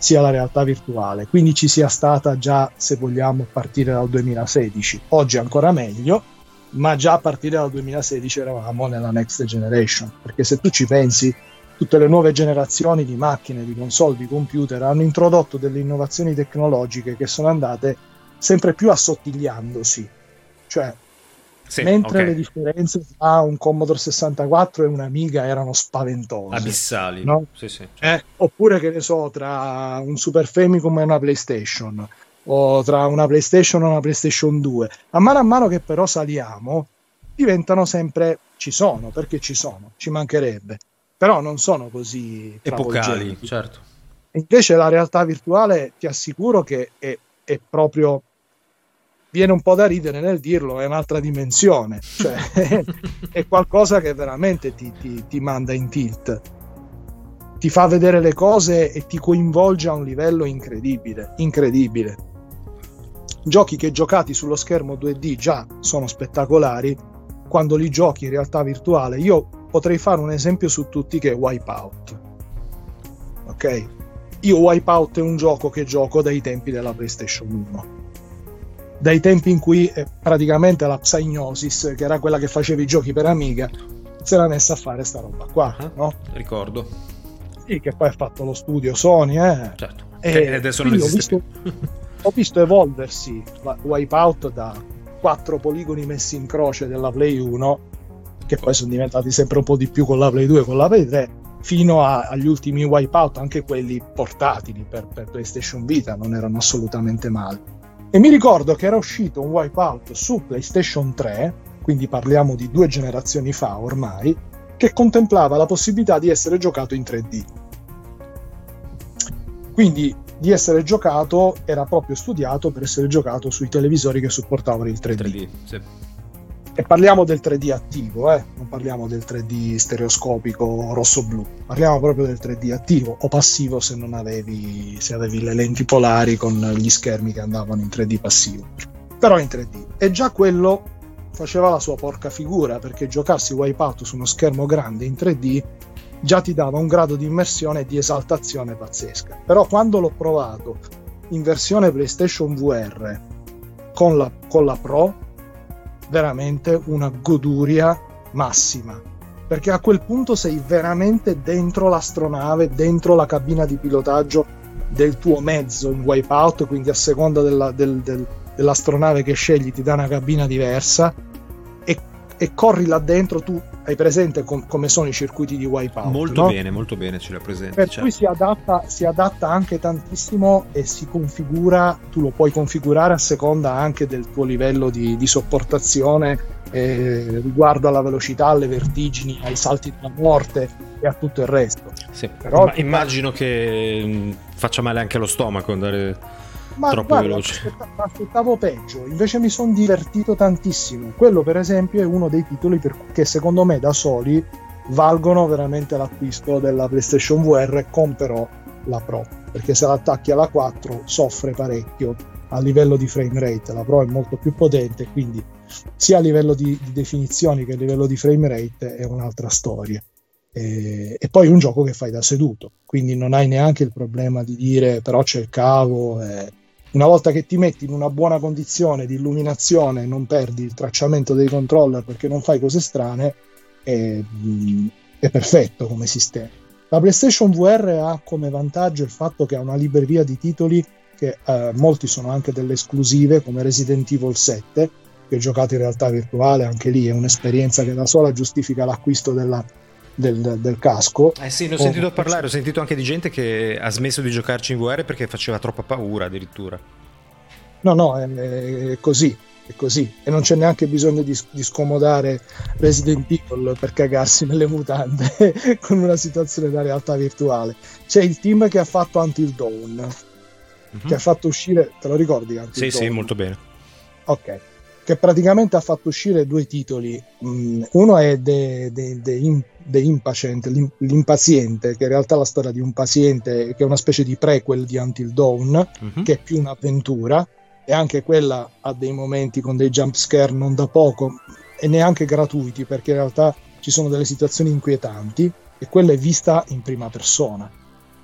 B: sia la realtà virtuale, quindi ci sia stata già, se vogliamo, a partire dal 2016. Oggi ancora meglio, ma già a partire dal 2016 eravamo nella next generation, perché se tu ci pensi, tutte le nuove generazioni di macchine, di console, di computer hanno introdotto delle innovazioni tecnologiche che sono andate sempre più assottigliandosi. Cioè, sì, mentre okay. le differenze tra un Commodore 64 e un Amiga erano spaventose.
A: Abissali.
B: No?
A: Sì, sì.
B: Eh, oppure, che ne so, tra un Super Famicom e una PlayStation, o tra una PlayStation e una PlayStation 2. A mano a mano che però saliamo, diventano sempre... ci sono, perché ci sono, ci mancherebbe. Però non sono così...
A: Epocali, certo.
B: Invece la realtà virtuale ti assicuro che è, è proprio viene un po' da ridere nel dirlo, è un'altra dimensione, cioè è qualcosa che veramente ti, ti, ti, manda in tilt, ti fa vedere le cose e ti coinvolge a un livello incredibile, incredibile. Giochi che giocati sullo schermo 2D già sono spettacolari, quando li giochi in realtà virtuale, io potrei fare un esempio su tutti che è Wipeout. Ok? Io Wipeout è un gioco che gioco dai tempi della PlayStation 1 dai tempi in cui eh, praticamente la Psygnosis, che era quella che faceva i giochi per Amiga, se l'ha messa a fare sta roba qua, uh-huh. no?
A: Ricordo.
B: Sì, che poi ha fatto lo studio Sony, eh.
A: Certo. E adesso non esiste
B: ho visto, ho visto evolversi Wipeout da quattro poligoni messi in croce della Play 1, che poi sono diventati sempre un po' di più con la Play 2 e con la Play 3, fino a, agli ultimi Wipeout, anche quelli portatili per, per PlayStation Vita, non erano assolutamente male e mi ricordo che era uscito un Wipeout su PlayStation 3, quindi parliamo di due generazioni fa ormai, che contemplava la possibilità di essere giocato in 3D. Quindi di essere giocato era proprio studiato per essere giocato sui televisori che supportavano il 3D. 3D sì. E parliamo del 3D attivo, eh? non parliamo del 3D stereoscopico rosso-blu, parliamo proprio del 3D attivo o passivo se non avevi, se avevi le lenti polari con gli schermi che andavano in 3D passivo. Però in 3D. E già quello faceva la sua porca figura perché giocarsi Wipeout su uno schermo grande in 3D già ti dava un grado di immersione e di esaltazione pazzesca. Però quando l'ho provato in versione PlayStation VR con la, con la Pro veramente una goduria massima. Perché a quel punto sei veramente dentro l'astronave, dentro la cabina di pilotaggio del tuo mezzo in wipeout, quindi a seconda della, del, del, dell'astronave che scegli ti dà una cabina diversa e, e corri là dentro, tu hai presente com- come sono i circuiti di Wipeout?
A: Molto
B: no?
A: bene, molto bene, ce l'ha presente.
B: Per
A: certo.
B: cui si adatta, si adatta anche tantissimo e si configura, tu lo puoi configurare a seconda anche del tuo livello di, di sopportazione eh, riguardo alla velocità, alle vertigini, ai salti della morte e a tutto il resto.
A: Sì, Però, ma immagino che mm, faccia male anche allo stomaco andare ma troppo guarda, veloce.
B: Aspettavo peggio, invece mi sono divertito tantissimo. Quello, per esempio, è uno dei titoli per, che secondo me da soli valgono veramente l'acquisto della PlayStation VR con però la Pro. Perché se l'attacchi alla 4 soffre parecchio a livello di frame rate. La Pro è molto più potente, quindi sia a livello di, di definizioni che a livello di frame rate è un'altra storia. E, e, poi un gioco che fai da seduto, quindi non hai neanche il problema di dire però c'è il cavo. E una volta che ti metti in una buona condizione di illuminazione, non perdi il tracciamento dei controller perché non fai cose strane, è, è perfetto come sistema. La PlayStation VR ha come vantaggio il fatto che ha una libreria di titoli che eh, molti sono anche delle esclusive come Resident Evil 7 che giocate in realtà virtuale, anche lì è un'esperienza che da sola giustifica l'acquisto della, del, del, casco.
A: Eh sì, ne ho sentito oh, parlare, ho sentito anche di gente che ha smesso di giocarci in VR perché faceva troppa paura addirittura.
B: No, no, è, è così. è così e non c'è neanche bisogno di, di scomodare Resident Evil per cagarsi nelle mutande con una situazione da realtà virtuale c'è il team che ha fatto Until Dawn mm-hmm. che ha fatto uscire te lo ricordi Until
A: sì Dawn? sì molto bene
B: ok che praticamente ha fatto uscire due titoli. Mm, uno è The, The, The, The Impatient l'impaziente che in realtà è la storia di un paziente che è una specie di prequel di Until Dawn mm-hmm. che è più un'avventura e anche quella ha dei momenti con dei jump scare non da poco e neanche gratuiti perché in realtà ci sono delle situazioni inquietanti e quella è vista in prima persona.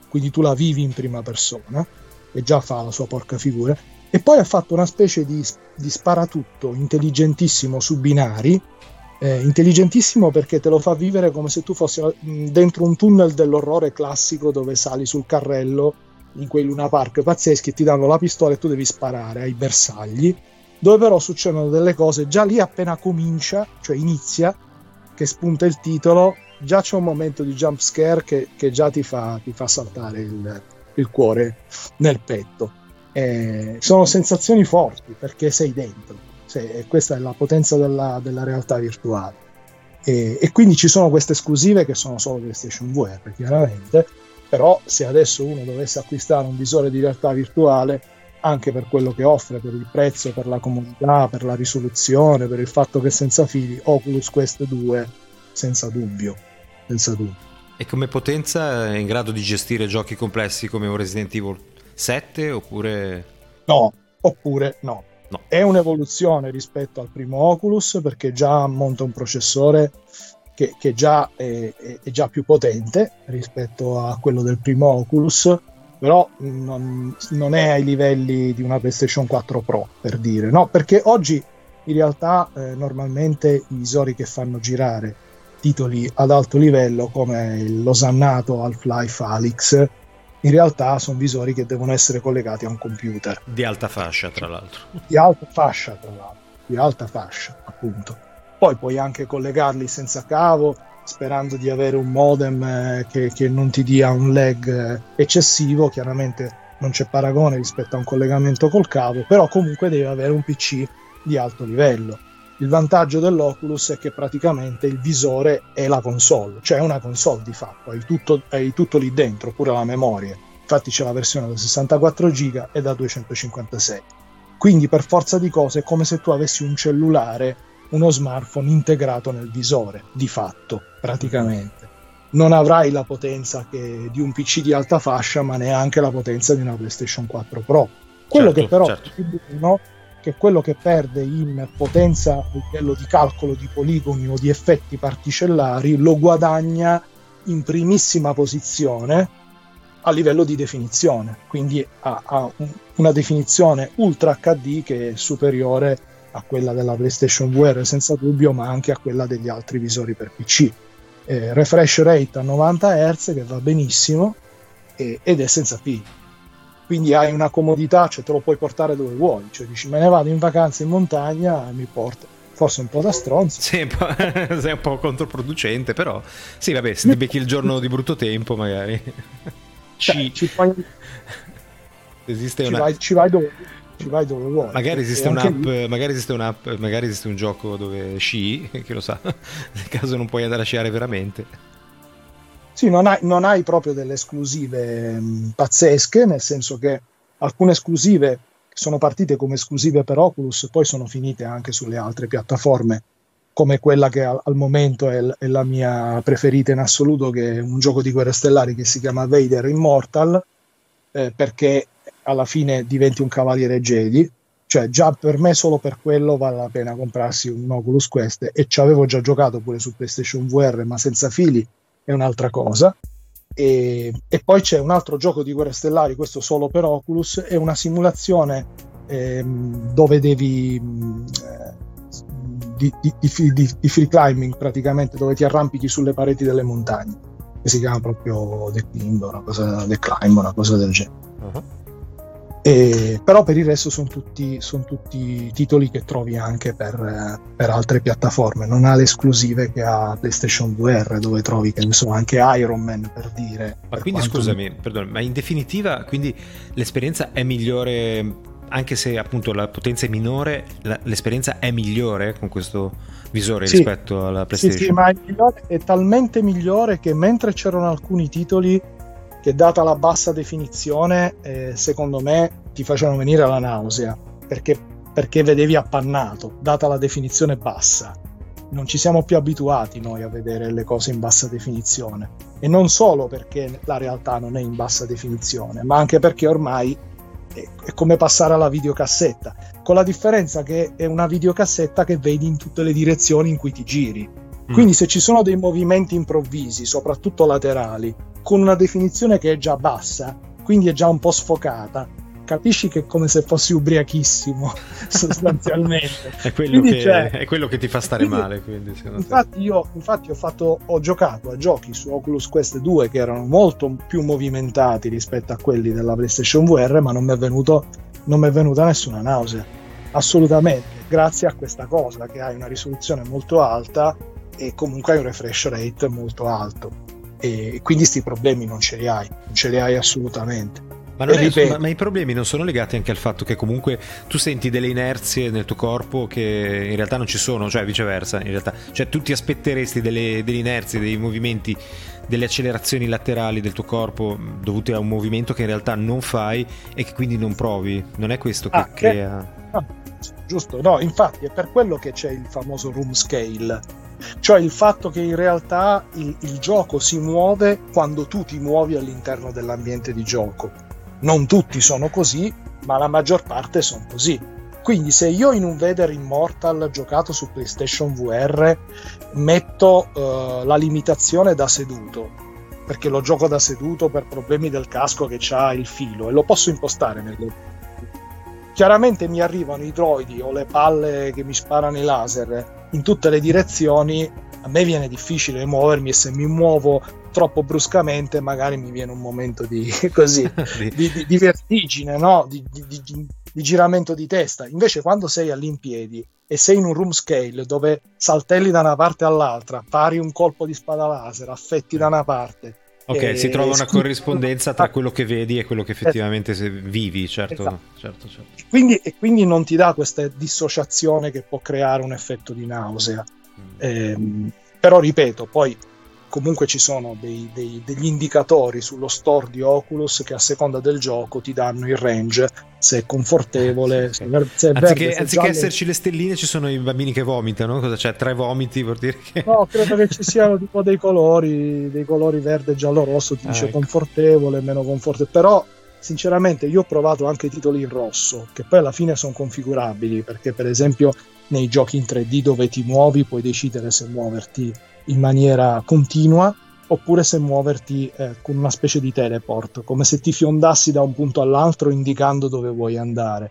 B: Quindi tu la vivi in prima persona e già fa la sua porca figura e poi ha fatto una specie di, di sparatutto intelligentissimo su binari eh, intelligentissimo perché te lo fa vivere come se tu fossi dentro un tunnel dell'orrore classico dove sali sul carrello in quei Luna Park pazzeschi ti danno la pistola e tu devi sparare ai bersagli, dove però succedono delle cose già lì appena comincia, cioè inizia, che spunta il titolo, già c'è un momento di jump scare che, che già ti fa, ti fa saltare il, il, cuore nel petto. Eh, sono sensazioni forti perché sei dentro, sei, questa è la potenza della, della realtà virtuale. E, e, quindi ci sono queste esclusive che sono solo PlayStation VR, chiaramente, però se adesso uno dovesse acquistare un visore di realtà virtuale anche per quello che offre, per il prezzo, per la comodità, per la risoluzione, per il fatto che senza fili, Oculus Quest 2 senza dubbio, senza dubbio.
A: E come potenza è in grado di gestire giochi complessi come un Resident Evil 7 oppure...
B: No, oppure no. no. È un'evoluzione rispetto al primo Oculus perché già monta un processore che, che già è, è, già più potente rispetto a quello del primo Oculus, però non, non, è ai livelli di una PlayStation 4 Pro, per dire, no? Perché oggi in realtà eh, normalmente i visori che fanno girare titoli ad alto livello come l'osannato Half-Life Alyx in realtà sono visori che devono essere collegati a un computer.
A: Di alta fascia tra l'altro.
B: Di alta fascia tra l'altro. Di alta fascia appunto. Poi puoi anche collegarli senza cavo sperando di avere un modem eh, che, che, non ti dia un lag eh, eccessivo. Chiaramente non c'è paragone rispetto a un collegamento col cavo però comunque devi avere un pc di alto livello il vantaggio dell'Oculus è che praticamente il visore è la console, cioè è una console di fatto, hai tutto, hai tutto lì dentro, pure la memoria. Infatti c'è la versione da 64 GB e da 256. Quindi per forza di cose è come se tu avessi un cellulare uno smartphone integrato nel visore, di fatto, praticamente. Non avrai la potenza che, di un PC di alta fascia, ma neanche la potenza di una PlayStation 4 Pro. Quello certo, che però certo. è buono che quello che perde in potenza a livello di calcolo di poligoni o di effetti particellari lo guadagna in primissima posizione a livello di definizione, quindi ha, ha una definizione ultra HD che è superiore a quella della PlayStation VR senza dubbio, ma anche a quella degli altri visori per PC. Eh, refresh rate a 90 Hz che va benissimo eh, ed è senza fili. Quindi hai una comodità, cioè te lo puoi portare dove vuoi, cioè dici me ne vado in vacanza in montagna e mi porto. Forse un po' da stronzo.
A: Sì, sei un po' controproducente, però sì, vabbè, se ti becchi il giorno di brutto tempo magari.
B: Cioè, ci... ci fai... Esiste ci una... Vai, ci vai dove ci vai dove vuoi.
A: Magari esiste, un'app, magari esiste un'app, magari esiste un gioco dove sci, chi lo sa, nel caso non puoi andare a sciare veramente.
B: Sì, non hai, non hai proprio delle esclusive mh, mm, pazzesche, nel senso che alcune esclusive sono partite come esclusive per Oculus, poi sono finite anche sulle altre piattaforme, come quella che al, al momento è, è, la mia preferita in assoluto, che è un gioco di guerre stellari che si chiama Vader Immortal, eh, perché alla fine diventi un cavaliere Jedi, cioè già per me solo per quello vale la pena comprarsi un Oculus Quest e ci avevo già giocato pure su PlayStation VR ma senza fili è un'altra cosa. E, e poi c'è un altro gioco di guerre stellari questo solo per Oculus è una simulazione ehm, dove devi eh, di, di, di, di, free climbing praticamente dove ti arrampichi sulle pareti delle montagne che si chiama proprio The Climb una cosa, The Climb una cosa del genere. Uh-huh e, però per il resto sono tutti, son tutti, titoli che trovi anche per, per, altre piattaforme, non ha le esclusive che ha PlayStation VR dove trovi che ne so, anche Iron Man per dire.
A: Ma per quindi scusami, mi... perdone, ma in definitiva quindi l'esperienza è migliore anche se appunto la potenza è minore, la, l'esperienza è migliore con questo visore sì. rispetto alla PlayStation.
B: Sì, sì, ma è talmente migliore che mentre c'erano alcuni titoli che data la bassa definizione, eh, secondo me ti facevano venire la nausea, perché, perché vedevi appannato, data la definizione bassa. Non ci siamo più abituati noi a vedere le cose in bassa definizione. E non solo perché la realtà non è in bassa definizione, ma anche perché ormai è come passare alla videocassetta, con la differenza che è una videocassetta che vedi in tutte le direzioni in cui ti giri. Mm. Quindi se ci sono dei movimenti improvvisi, soprattutto laterali, con una definizione che è già bassa, quindi è già un po' sfocata, capisci che è come se fossi ubriachissimo sostanzialmente.
A: È, quello che, cioè, è, quello che, ti fa stare quindi, male quindi,
B: infatti, io, infatti ho, fatto, ho giocato a giochi su Oculus Quest 2 che erano molto più movimentati rispetto a quelli della PlayStation VR ma non mi è, venuto, non mi è venuta nessuna nausea. Assolutamente grazie a questa cosa che hai una risoluzione molto alta e comunque hai un refresh rate molto alto e quindi questi problemi non ce li hai non ce li hai assolutamente
A: ma, è, ma, ma, i problemi non sono legati anche al fatto che comunque tu senti delle inerzie nel tuo corpo che in realtà non ci sono, cioè viceversa, in realtà. Cioè tu ti aspetteresti delle, delle inerzie, dei movimenti, delle accelerazioni laterali del tuo corpo dovute a un movimento che in realtà non fai e che quindi non provi. Non è questo che ah, crea...
B: Che... Ah, giusto, no, infatti è per quello che c'è il famoso room scale cioè il fatto che in realtà il, il, gioco si muove quando tu ti muovi all'interno dell'ambiente di gioco non tutti sono così, ma la maggior parte sono così. Quindi se io in un Vader Immortal giocato su PlayStation VR metto uh, la limitazione da seduto, perché lo gioco da seduto per problemi del casco che ha il filo e lo posso impostare nelle... Chiaramente mi arrivano i droidi o le palle che mi sparano i laser in tutte le direzioni, a me viene difficile muovermi e se mi muovo troppo bruscamente magari mi viene un momento di, così, di, di, di, vertigine, no? di, giramento di testa. Invece quando sei all'impiedi e sei in un room scale dove saltelli da una parte all'altra, pari un colpo di spada laser, affetti da una parte.
A: Ok, e... si trova una corrispondenza tra quello che vedi e quello che effettivamente esatto. vivi, certo, esatto. certo, certo.
B: Quindi, e quindi non ti dà questa dissociazione che può creare un effetto di nausea. Mm. Eh, però ripeto, poi comunque ci sono dei, dei, degli indicatori sullo store di Oculus che a seconda del gioco ti danno il range se è confortevole se è,
A: se è anziché, verde, anziché esserci le stelline ci sono i bambini che vomitano cosa c'è? Tre vomiti vuol dire che
B: no credo che ci siano tipo dei colori dei colori verde giallo rosso ti ah, dice ecco. confortevole meno confortevole però sinceramente io ho provato anche i titoli in rosso che poi alla fine sono configurabili perché per esempio nei giochi in 3D dove ti muovi puoi decidere se muoverti in maniera continua oppure se muoverti eh, con una specie di teleport, come se ti fiondassi da un punto all'altro indicando dove vuoi andare,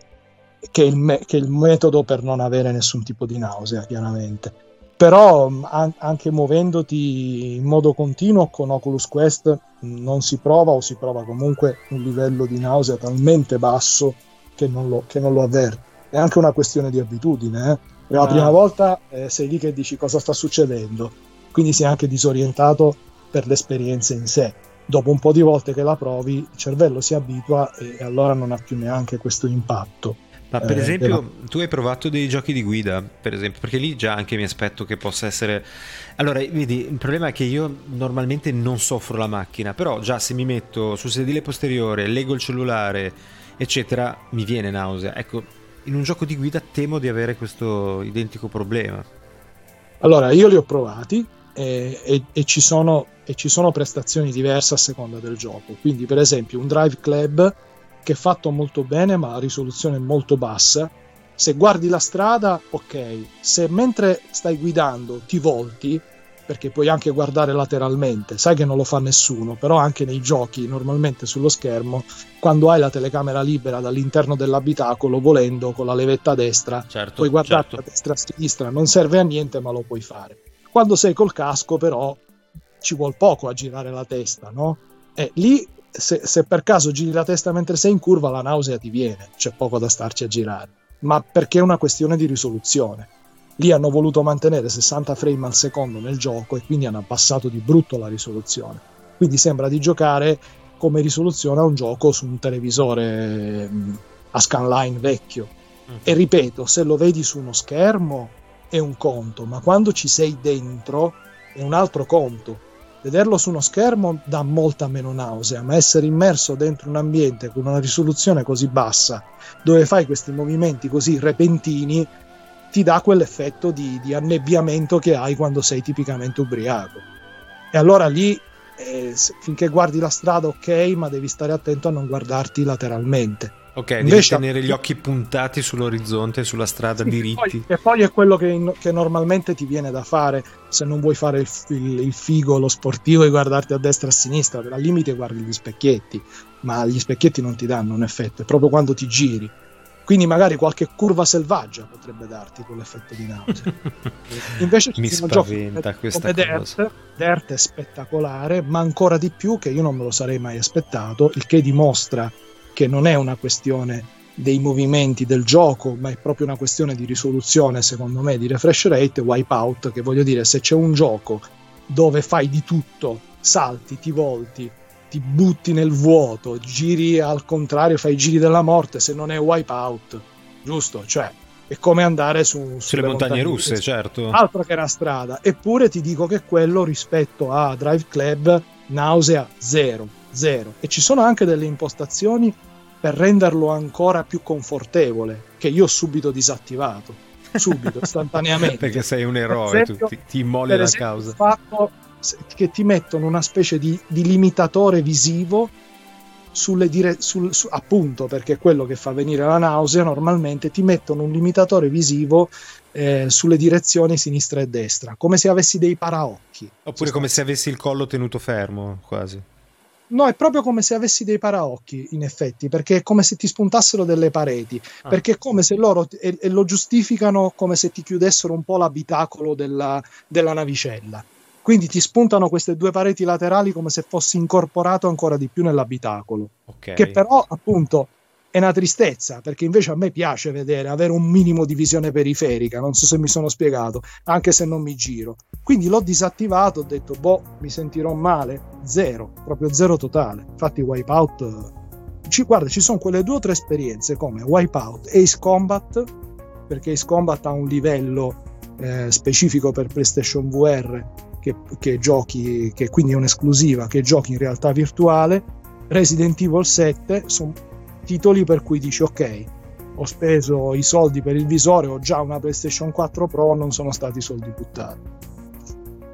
B: che è il, me- che è il metodo per non avere nessun tipo di nausea, chiaramente. Però an- anche muovendoti in modo continuo con Oculus Quest non si prova o si prova comunque un livello di nausea talmente basso che non lo, che non lo avverti. È anche una questione di abitudine. Eh? La ah. prima volta eh, sei lì che dici cosa sta succedendo quindi sei anche disorientato per l'esperienza in sé. Dopo un po' di volte che la provi, il cervello si abitua e allora non ha più neanche questo impatto.
A: Ma per eh, esempio, della... tu hai provato dei giochi di guida, per esempio, perché lì già anche mi aspetto che possa essere. Allora, vedi, il problema è che io normalmente non soffro la macchina, però già se mi metto sul sedile posteriore, leggo il cellulare, eccetera, mi viene nausea. Ecco, in un gioco di guida temo di avere questo identico problema.
B: Allora, io li ho provati, e, e, e, ci sono, e, ci sono, prestazioni diverse a seconda del gioco. Quindi, per esempio, un Drive Club che è fatto molto bene, ma a risoluzione molto bassa. Se guardi la strada, ok. Se mentre stai guidando ti volti, perché puoi anche guardare lateralmente, sai che non lo fa nessuno, però anche nei giochi, normalmente sullo schermo, quando hai la telecamera libera dall'interno dell'abitacolo, volendo con la levetta a destra, certo, puoi guardare certo. a destra e a sinistra, non serve a niente, ma lo puoi fare. Quando sei col casco, però, ci vuole poco a girare la testa, no? E lì, se, se per caso giri la testa mentre sei in curva, la nausea ti viene, c'è poco da starci a girare, ma perché è una questione di risoluzione. Lì hanno voluto mantenere 60 frame al secondo nel gioco e quindi hanno abbassato di brutto la risoluzione. Quindi sembra di giocare come risoluzione a un gioco su un televisore a scanline vecchio. Mm. E ripeto, se lo vedi su uno schermo è un conto, ma quando ci sei dentro è un altro conto. Vederlo su uno schermo dà molta meno nausea, ma essere immerso dentro un ambiente con una risoluzione così bassa, dove fai questi movimenti così repentini, ti dà quell'effetto di, di annebbiamento che hai quando sei tipicamente ubriaco. E allora lì, eh, finché guardi la strada, ok, ma devi stare attento a non guardarti lateralmente
A: Ok, Invece, devi tenere gli occhi puntati sull'orizzonte, sulla strada sì, diritti.
B: E poi, poi, è quello che, che, normalmente ti viene da fare se non vuoi fare il, il, il, figo, lo sportivo e guardarti a destra e a sinistra. Al limite guardi gli specchietti, ma gli specchietti non ti danno un effetto, è proprio quando ti giri. Quindi magari qualche curva selvaggia potrebbe darti quell'effetto di nausea.
A: Invece mi spaventa questa
B: come cosa. Dirt, Dirt è spettacolare, ma ancora di più che io non me lo sarei mai aspettato, il che dimostra che non è una questione dei movimenti del gioco, ma è proprio una questione di risoluzione, secondo me, di refresh rate, wipeout, che voglio dire, se c'è un gioco dove fai di tutto, salti, ti volti, ti butti nel vuoto, giri al contrario, fai i giri della morte, se non è wipeout, giusto? Cioè, è come andare su, sulle,
A: sulle montagne, montagne russe, russe, certo.
B: Altro che la strada. Eppure ti dico che quello rispetto a Drive Club, nausea zero, zero. E ci sono anche delle impostazioni per renderlo ancora più confortevole, che io ho subito disattivato, subito, istantaneamente.
A: Perché sei un eroe, esempio, ti, ti immoli la causa.
B: Fatto che ti mettono una specie di, di limitatore visivo sulle dire, sul, su, appunto perché è quello che fa venire la nausea normalmente ti mettono un limitatore visivo eh, sulle direzioni sinistra e destra come se avessi dei paraocchi
A: oppure come se avessi il collo tenuto fermo quasi
B: No, è proprio come se avessi dei paraocchi, in effetti, perché è come se ti spuntassero delle pareti, ah. perché è come se loro e, e, lo giustificano come se ti chiudessero un po' l'abitacolo della, della navicella. Quindi ti spuntano queste due pareti laterali come se fossi incorporato ancora di più nell'abitacolo. Okay. Che però, appunto, è una tristezza perché invece a me piace vedere, avere un minimo di visione periferica, non so se mi sono spiegato, anche se non mi giro. Quindi l'ho disattivato, ho detto, boh, mi sentirò male, zero, proprio zero totale. Infatti Wipeout, ci, guarda, ci sono quelle due o tre esperienze come Wipeout e Ace Combat, perché Ace Combat ha un livello eh, specifico per PlayStation VR che, che giochi, che quindi è un'esclusiva, che giochi in realtà virtuale. Resident Evil 7 sono titoli per cui dici ok, ho speso i soldi per il visore, ho già una PlayStation 4 Pro, non sono stati soldi buttati.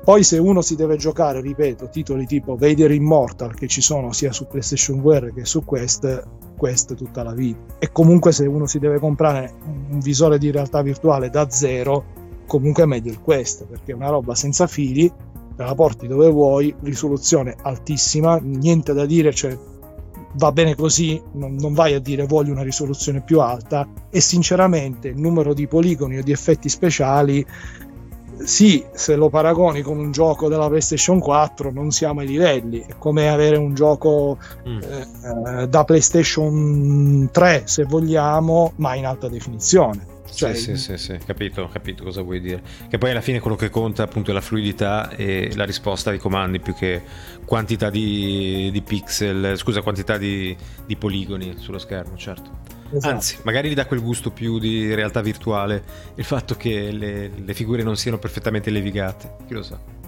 B: Poi se uno si deve giocare, ripeto, titoli tipo Vader Immortal che ci sono sia su PlayStation VR che su Quest, Quest tutta la vita. E comunque se uno si deve comprare un visore di realtà virtuale da zero, comunque è meglio il Quest, perché è una roba senza fili, te la porti dove vuoi, risoluzione altissima, niente da dire, cioè va bene così, non, non, vai a dire voglio una risoluzione più alta e sinceramente il numero di poligoni o di effetti speciali sì, se lo paragoni con un gioco della PlayStation 4 non siamo ai livelli, è come avere un gioco mm. eh, da PlayStation 3 se vogliamo, ma in alta definizione.
A: Cioè, sì, sì, sì, sì, capito, capito cosa vuoi dire. Che poi alla fine quello che conta appunto è la fluidità e la risposta ai comandi più che quantità di, di pixel, scusa, quantità di, di, poligoni sullo schermo, certo. Esatto. Anzi, magari gli dà quel gusto più di realtà virtuale il fatto che le, le figure non siano perfettamente levigate, chi lo sa.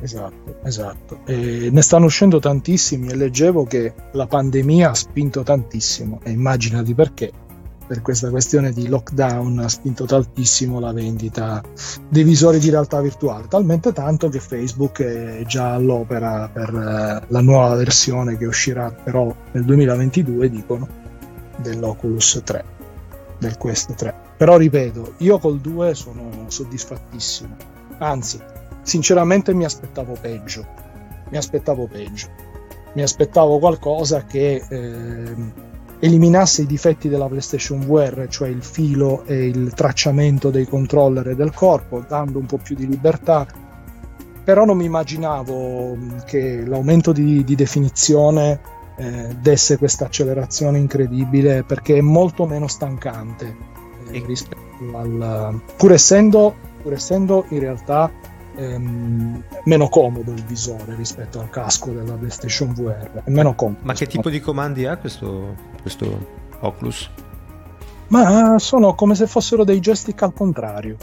B: Esatto, esatto. E ne stanno uscendo tantissimi e leggevo che la pandemia ha spinto tantissimo e immaginati perché per questa questione di lockdown ha spinto tantissimo la vendita dei visori di realtà virtuale, talmente tanto che Facebook è già all'opera per eh, la nuova versione che uscirà però nel 2022, dicono, dell'Oculus 3, del Quest 3. Però ripeto, io col 2 sono soddisfattissimo, anzi, sinceramente mi aspettavo peggio, mi aspettavo peggio, mi aspettavo qualcosa che... Eh, eliminasse i difetti della PlayStation VR, cioè il filo e il tracciamento dei controller e del corpo, dando un po' più di libertà. Però non mi immaginavo che l'aumento di, di definizione eh, desse questa accelerazione incredibile perché è molto meno stancante eh, rispetto al pur essendo, pur essendo in realtà ehm, meno comodo il visore rispetto al casco della PlayStation VR. È meno comodo.
A: Ma che tipo di comandi ha questo, questo Oculus?
B: Ma sono come se fossero dei joystick al contrario.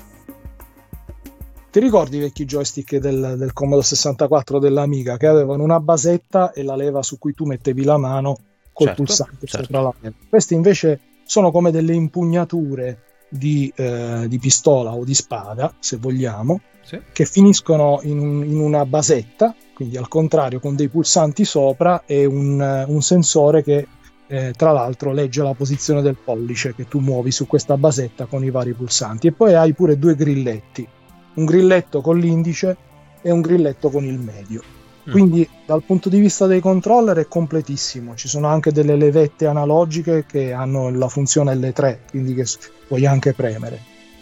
B: Ti ricordi i vecchi joystick del, del Commodore 64 dell'Amiga che avevano una basetta e la leva su cui tu mettevi la mano col certo, pulsante certo. sopra la leva? Questi invece sono come delle impugnature di, eh, di pistola o di spada, se vogliamo, sì. che finiscono in, un, in, una basetta, quindi al contrario con dei pulsanti sopra e un, un sensore che eh, tra l'altro legge la posizione del pollice che tu muovi su questa basetta con i vari pulsanti e poi hai pure due grilletti, un grilletto con l'indice e un grilletto con il medio. Mm. Quindi dal punto di vista dei controller è completissimo, ci sono anche delle levette analogiche che hanno la funzione L3, quindi che puoi anche premere.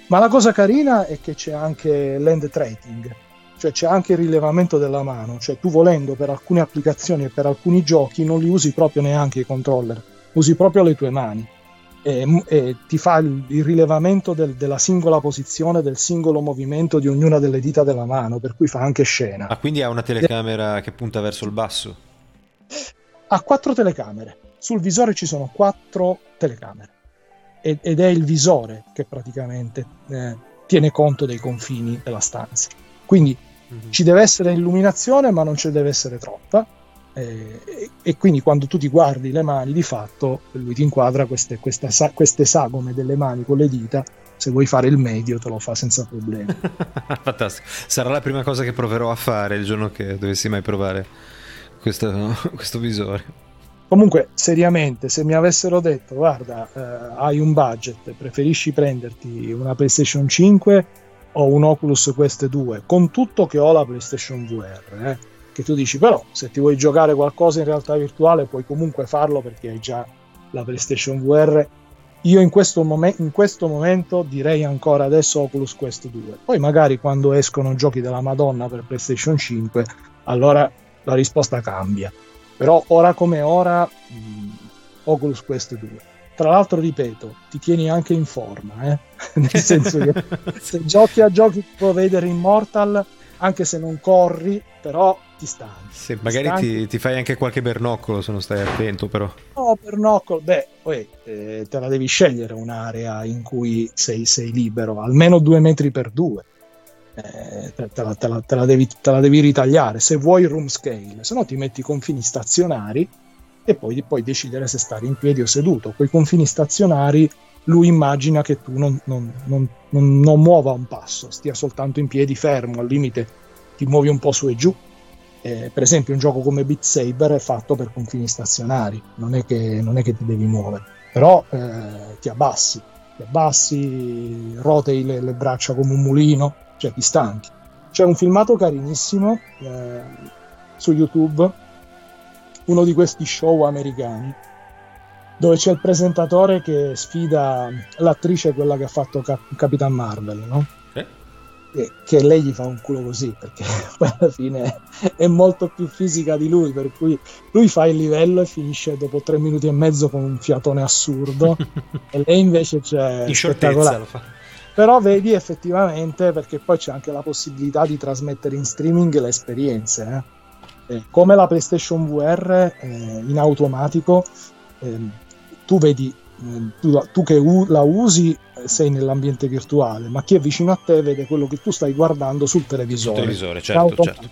B: Ma la cosa carina è che c'è anche l'end tracing, cioè c'è anche il rilevamento della mano, cioè tu volendo per alcune applicazioni e per alcuni giochi non li usi proprio neanche i controller, usi proprio le tue mani e, e ti fa il, il rilevamento del, della singola posizione, del singolo movimento di ognuna delle dita della mano, per cui fa anche scena.
A: Ah, quindi ha una telecamera e... che punta verso il basso?
B: Ha quattro telecamere, sul visore ci sono quattro telecamere ed, ed è il visore che praticamente eh, tiene conto dei confini della stanza. Quindi mm-hmm. ci deve essere illuminazione, ma non ci deve essere troppa eh, e quindi quando tu ti guardi le mani di fatto lui ti inquadra queste, queste, queste sagome delle mani con le dita. Se vuoi fare il medio te lo fa senza problemi.
A: Fantastico. Sarà la prima cosa che proverò a fare il giorno che dovessi mai provare questo, questo visore.
B: Comunque seriamente se mi avessero detto guarda eh, hai un budget preferisci prenderti una PlayStation 5 o un Oculus Quest 2 con tutto che ho la PlayStation VR eh, che tu dici però se ti vuoi giocare qualcosa in realtà virtuale puoi comunque farlo perché hai già la PlayStation VR io in questo, mom- in questo momento direi ancora adesso Oculus Quest 2 poi magari quando escono giochi della Madonna per PlayStation 5 allora la risposta cambia. Però ora come ora mh, mm, Oculus Quest 2 tra l'altro ripeto ti tieni anche in forma eh? nel senso che se giochi a giochi tipo Vader Immortal anche se non corri però ti stanchi.
A: Sì, magari stanchi. Ti, ti, fai anche qualche bernoccolo se non stai attento, però.
B: No, bernoccolo, beh, poi eh, te la devi scegliere un'area in cui sei, sei libero, almeno due metri per due. Eh, te, la, te, la, te, la devi, te, la, devi, ritagliare se vuoi room scale, se no ti metti i confini stazionari e poi puoi decidere se stare in piedi o seduto. Con i confini stazionari lui immagina che tu non, non, non, non, muova un passo, stia soltanto in piedi fermo, al limite ti muovi un po' su e giù eh, per esempio un gioco come Beat Saber è fatto per confini stazionari, non è che, è che ti devi muovere, però eh, ti abbassi, ti abbassi, rotei le, le, braccia come un mulino, cioè ti stanchi. C'è un filmato carinissimo eh, su YouTube, uno di questi show americani, dove c'è il presentatore che sfida l'attrice, quella che ha fatto Cap- Capitan Marvel, no? che lei gli fa un culo così perché poi alla fine è molto più fisica di lui per cui lui fa il livello e finisce dopo tre minuti e mezzo con un fiatone assurdo e lei invece c'è in spettacolare lo fa. però vedi effettivamente perché poi c'è anche la possibilità di trasmettere in streaming le esperienze eh. Eh, come la PlayStation VR eh, in automatico ehm, tu vedi tu, tu che u- la usi sei nell'ambiente virtuale, ma chi è vicino a te vede quello che tu stai guardando sul televisore.
A: Sul televisore, certo, certo.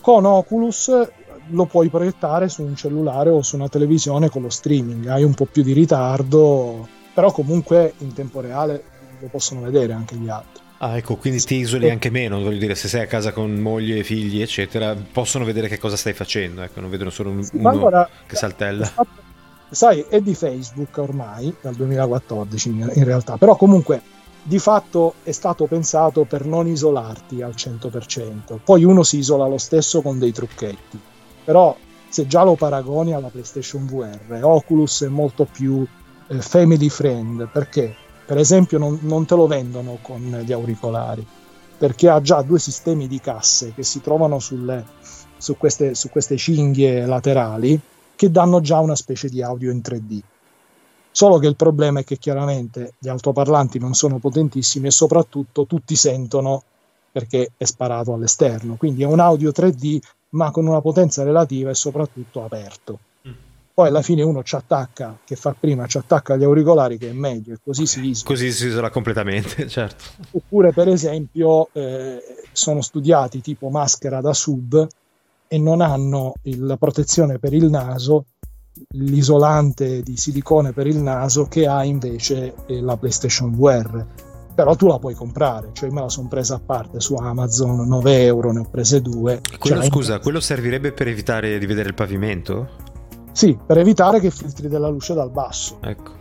B: Con Oculus lo puoi proiettare su un cellulare o su una televisione con lo streaming, hai un po' più di ritardo, però comunque in tempo reale lo possono vedere anche gli altri.
A: Ah, ecco, quindi ti isoli anche meno, voglio dire, se sei a casa con moglie, figli, eccetera, possono vedere che cosa stai facendo, ecco, non vedono solo un, uno allora, che saltella. Fatto,
B: sai, è di Facebook ormai, dal 2014 in realtà, però comunque di fatto è stato pensato per non isolarti al 100%. Poi uno si isola lo stesso con dei trucchetti, però se già lo paragoni alla PlayStation VR, Oculus è molto più eh, family friend perché per esempio non, non te lo vendono con gli auricolari perché ha già due sistemi di casse che si trovano sulle, su, queste, su queste cinghie laterali che danno già una specie di audio in 3D. Solo che il problema è che chiaramente gli altoparlanti non sono potentissimi e soprattutto tutti sentono perché è sparato all'esterno. Quindi è un audio 3D ma con una potenza relativa e soprattutto aperto. Mm. poi alla fine uno ci attacca, che fa prima, ci attacca gli auricolari che è meglio e così si isola.
A: Così si isola completamente, certo.
B: Oppure per esempio eh, sono studiati tipo maschera da sub e non hanno il, la protezione per il naso, l'isolante di silicone per il naso che ha invece eh, la PlayStation VR però tu la puoi comprare, cioè me la sono presa a parte su Amazon, 9 euro, ne ho prese due.
A: Quello,
B: cioè,
A: scusa, in... quello servirebbe per evitare di vedere il pavimento?
B: Sì, per evitare che filtri della luce dal basso.
A: Ecco.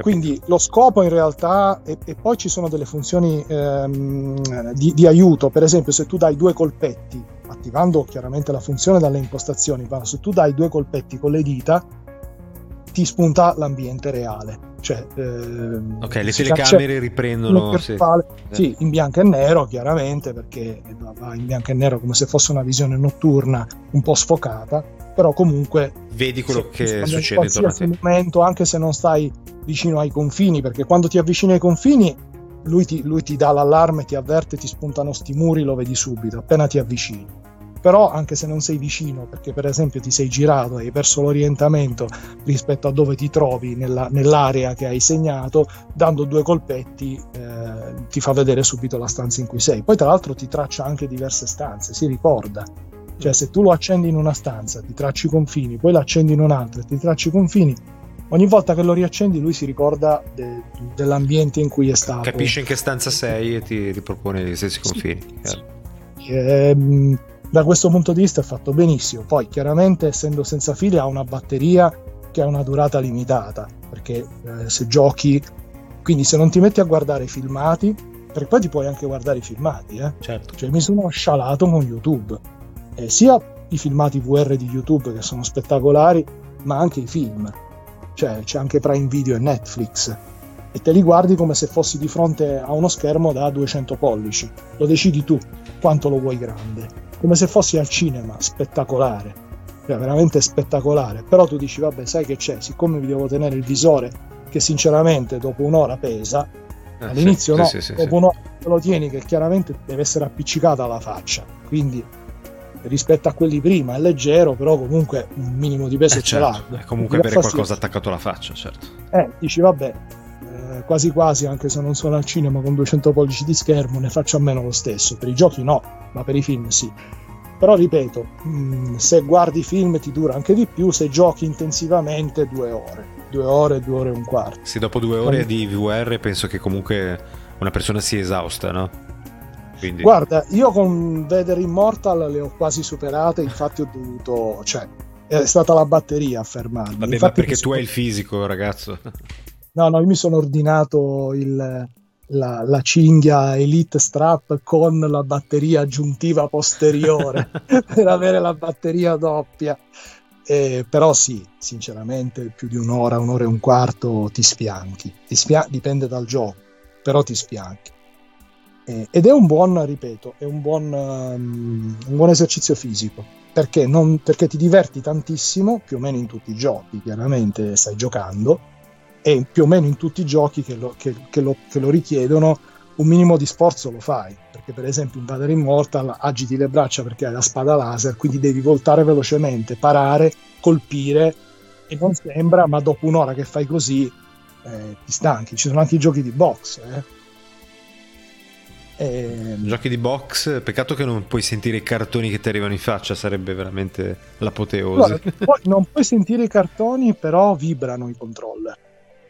B: Quindi lo scopo in realtà, e, e poi ci sono delle funzioni ehm, di, di, aiuto, per esempio se tu dai due colpetti, attivando chiaramente la funzione dalle impostazioni, ma se tu dai due colpetti con le dita, ti spunta l'ambiente reale. Cioè,
A: ehm, ok, le telecamere riprendono
B: sì. sì. in bianco e nero chiaramente perché va in bianco e nero come se fosse una visione notturna un po' sfocata, però comunque
A: vedi quello che succede
B: in qualsiasi momento, anche se non stai vicino ai confini, perché quando ti avvicini ai confini lui ti, lui ti dà l'allarme, ti avverte, ti spuntano sti muri, lo vedi subito, appena ti avvicini però anche se non sei vicino, perché per esempio ti sei girato e hai perso l'orientamento rispetto a dove ti trovi nella, nell'area che hai segnato, dando due colpetti eh, ti fa vedere subito la stanza in cui sei. Poi tra l'altro ti traccia anche diverse stanze, si ricorda. Cioè se tu lo accendi in una stanza, ti tracci i confini, poi lo accendi in un'altra, ti tracci i confini, ogni volta che lo riaccendi lui si ricorda de- dell'ambiente in cui è stato.
A: Capisce in che stanza sei e ti ripropone gli stessi confini.
B: Sì. Ehm, da questo punto di vista è fatto benissimo. Poi chiaramente essendo senza fili ha una batteria che ha una durata limitata, perché eh, se giochi, quindi se non ti metti a guardare i filmati, perché poi ti puoi anche guardare i filmati, eh?
A: certo.
B: cioè mi sono scialato con YouTube, eh, sia i filmati VR di YouTube che sono spettacolari, ma anche i film, cioè c'è anche Prime Video e Netflix. E te li guardi come se fossi di fronte a uno schermo da 200 pollici, lo decidi tu quanto lo vuoi grande. Come se fossi al cinema, spettacolare, cioè, veramente spettacolare. Però tu dici, vabbè, sai che c'è, siccome mi devo tenere il visore, che sinceramente dopo un'ora pesa, eh, all'inizio sì, no, sì, sì, dopo un'ora lo tieni che chiaramente deve essere appiccicata alla faccia, quindi rispetto a quelli prima è leggero, però comunque un minimo di peso
A: eh,
B: ce
A: certo. l'ha. Comunque avere qualcosa attaccato alla faccia, certo.
B: Eh, dici, vabbè, eh, quasi quasi, anche se non sono al cinema con 200 pollici di schermo, ne faccio a meno lo stesso. Per i giochi no, ma per i film sì. Però ripeto, mh, mm, se guardi film ti dura anche di più, se giochi intensivamente due ore, due ore, due ore e un quarto.
A: Sì, dopo due ore Quindi... di VR penso che comunque una persona si esausta, no?
B: Quindi... Guarda, io con Vader Immortal le ho quasi superate, infatti ho dovuto... cioè, è stata la batteria a fermarmi.
A: Vabbè,
B: infatti
A: perché tu hai il fisico, ragazzo.
B: No, no, io mi sono ordinato il, la, la, cinghia Elite Strap con la batteria aggiuntiva posteriore per avere la batteria doppia. Eh, però sì, sinceramente più di un'ora, un'ora e un quarto ti spianchi. Ti spia- dipende dal gioco, però ti spianchi. Eh, ed è un buon, ripeto, è un buon, um, un buon esercizio fisico. Perché? Non, perché ti diverti tantissimo, più o meno in tutti i giochi, chiaramente stai giocando, e più o meno in tutti i giochi che lo, che, che, lo, che lo, richiedono un minimo di sforzo lo fai perché per esempio in Vader Immortal agiti le braccia perché hai la spada laser quindi devi voltare velocemente parare, colpire e non sembra ma dopo un'ora che fai così eh, ti stanchi ci sono anche i giochi di box eh.
A: E... Ehm, giochi di box, peccato che non puoi sentire i cartoni che ti arrivano in faccia, sarebbe veramente l'apoteosi.
B: No, non puoi sentire i cartoni, però vibrano i controller.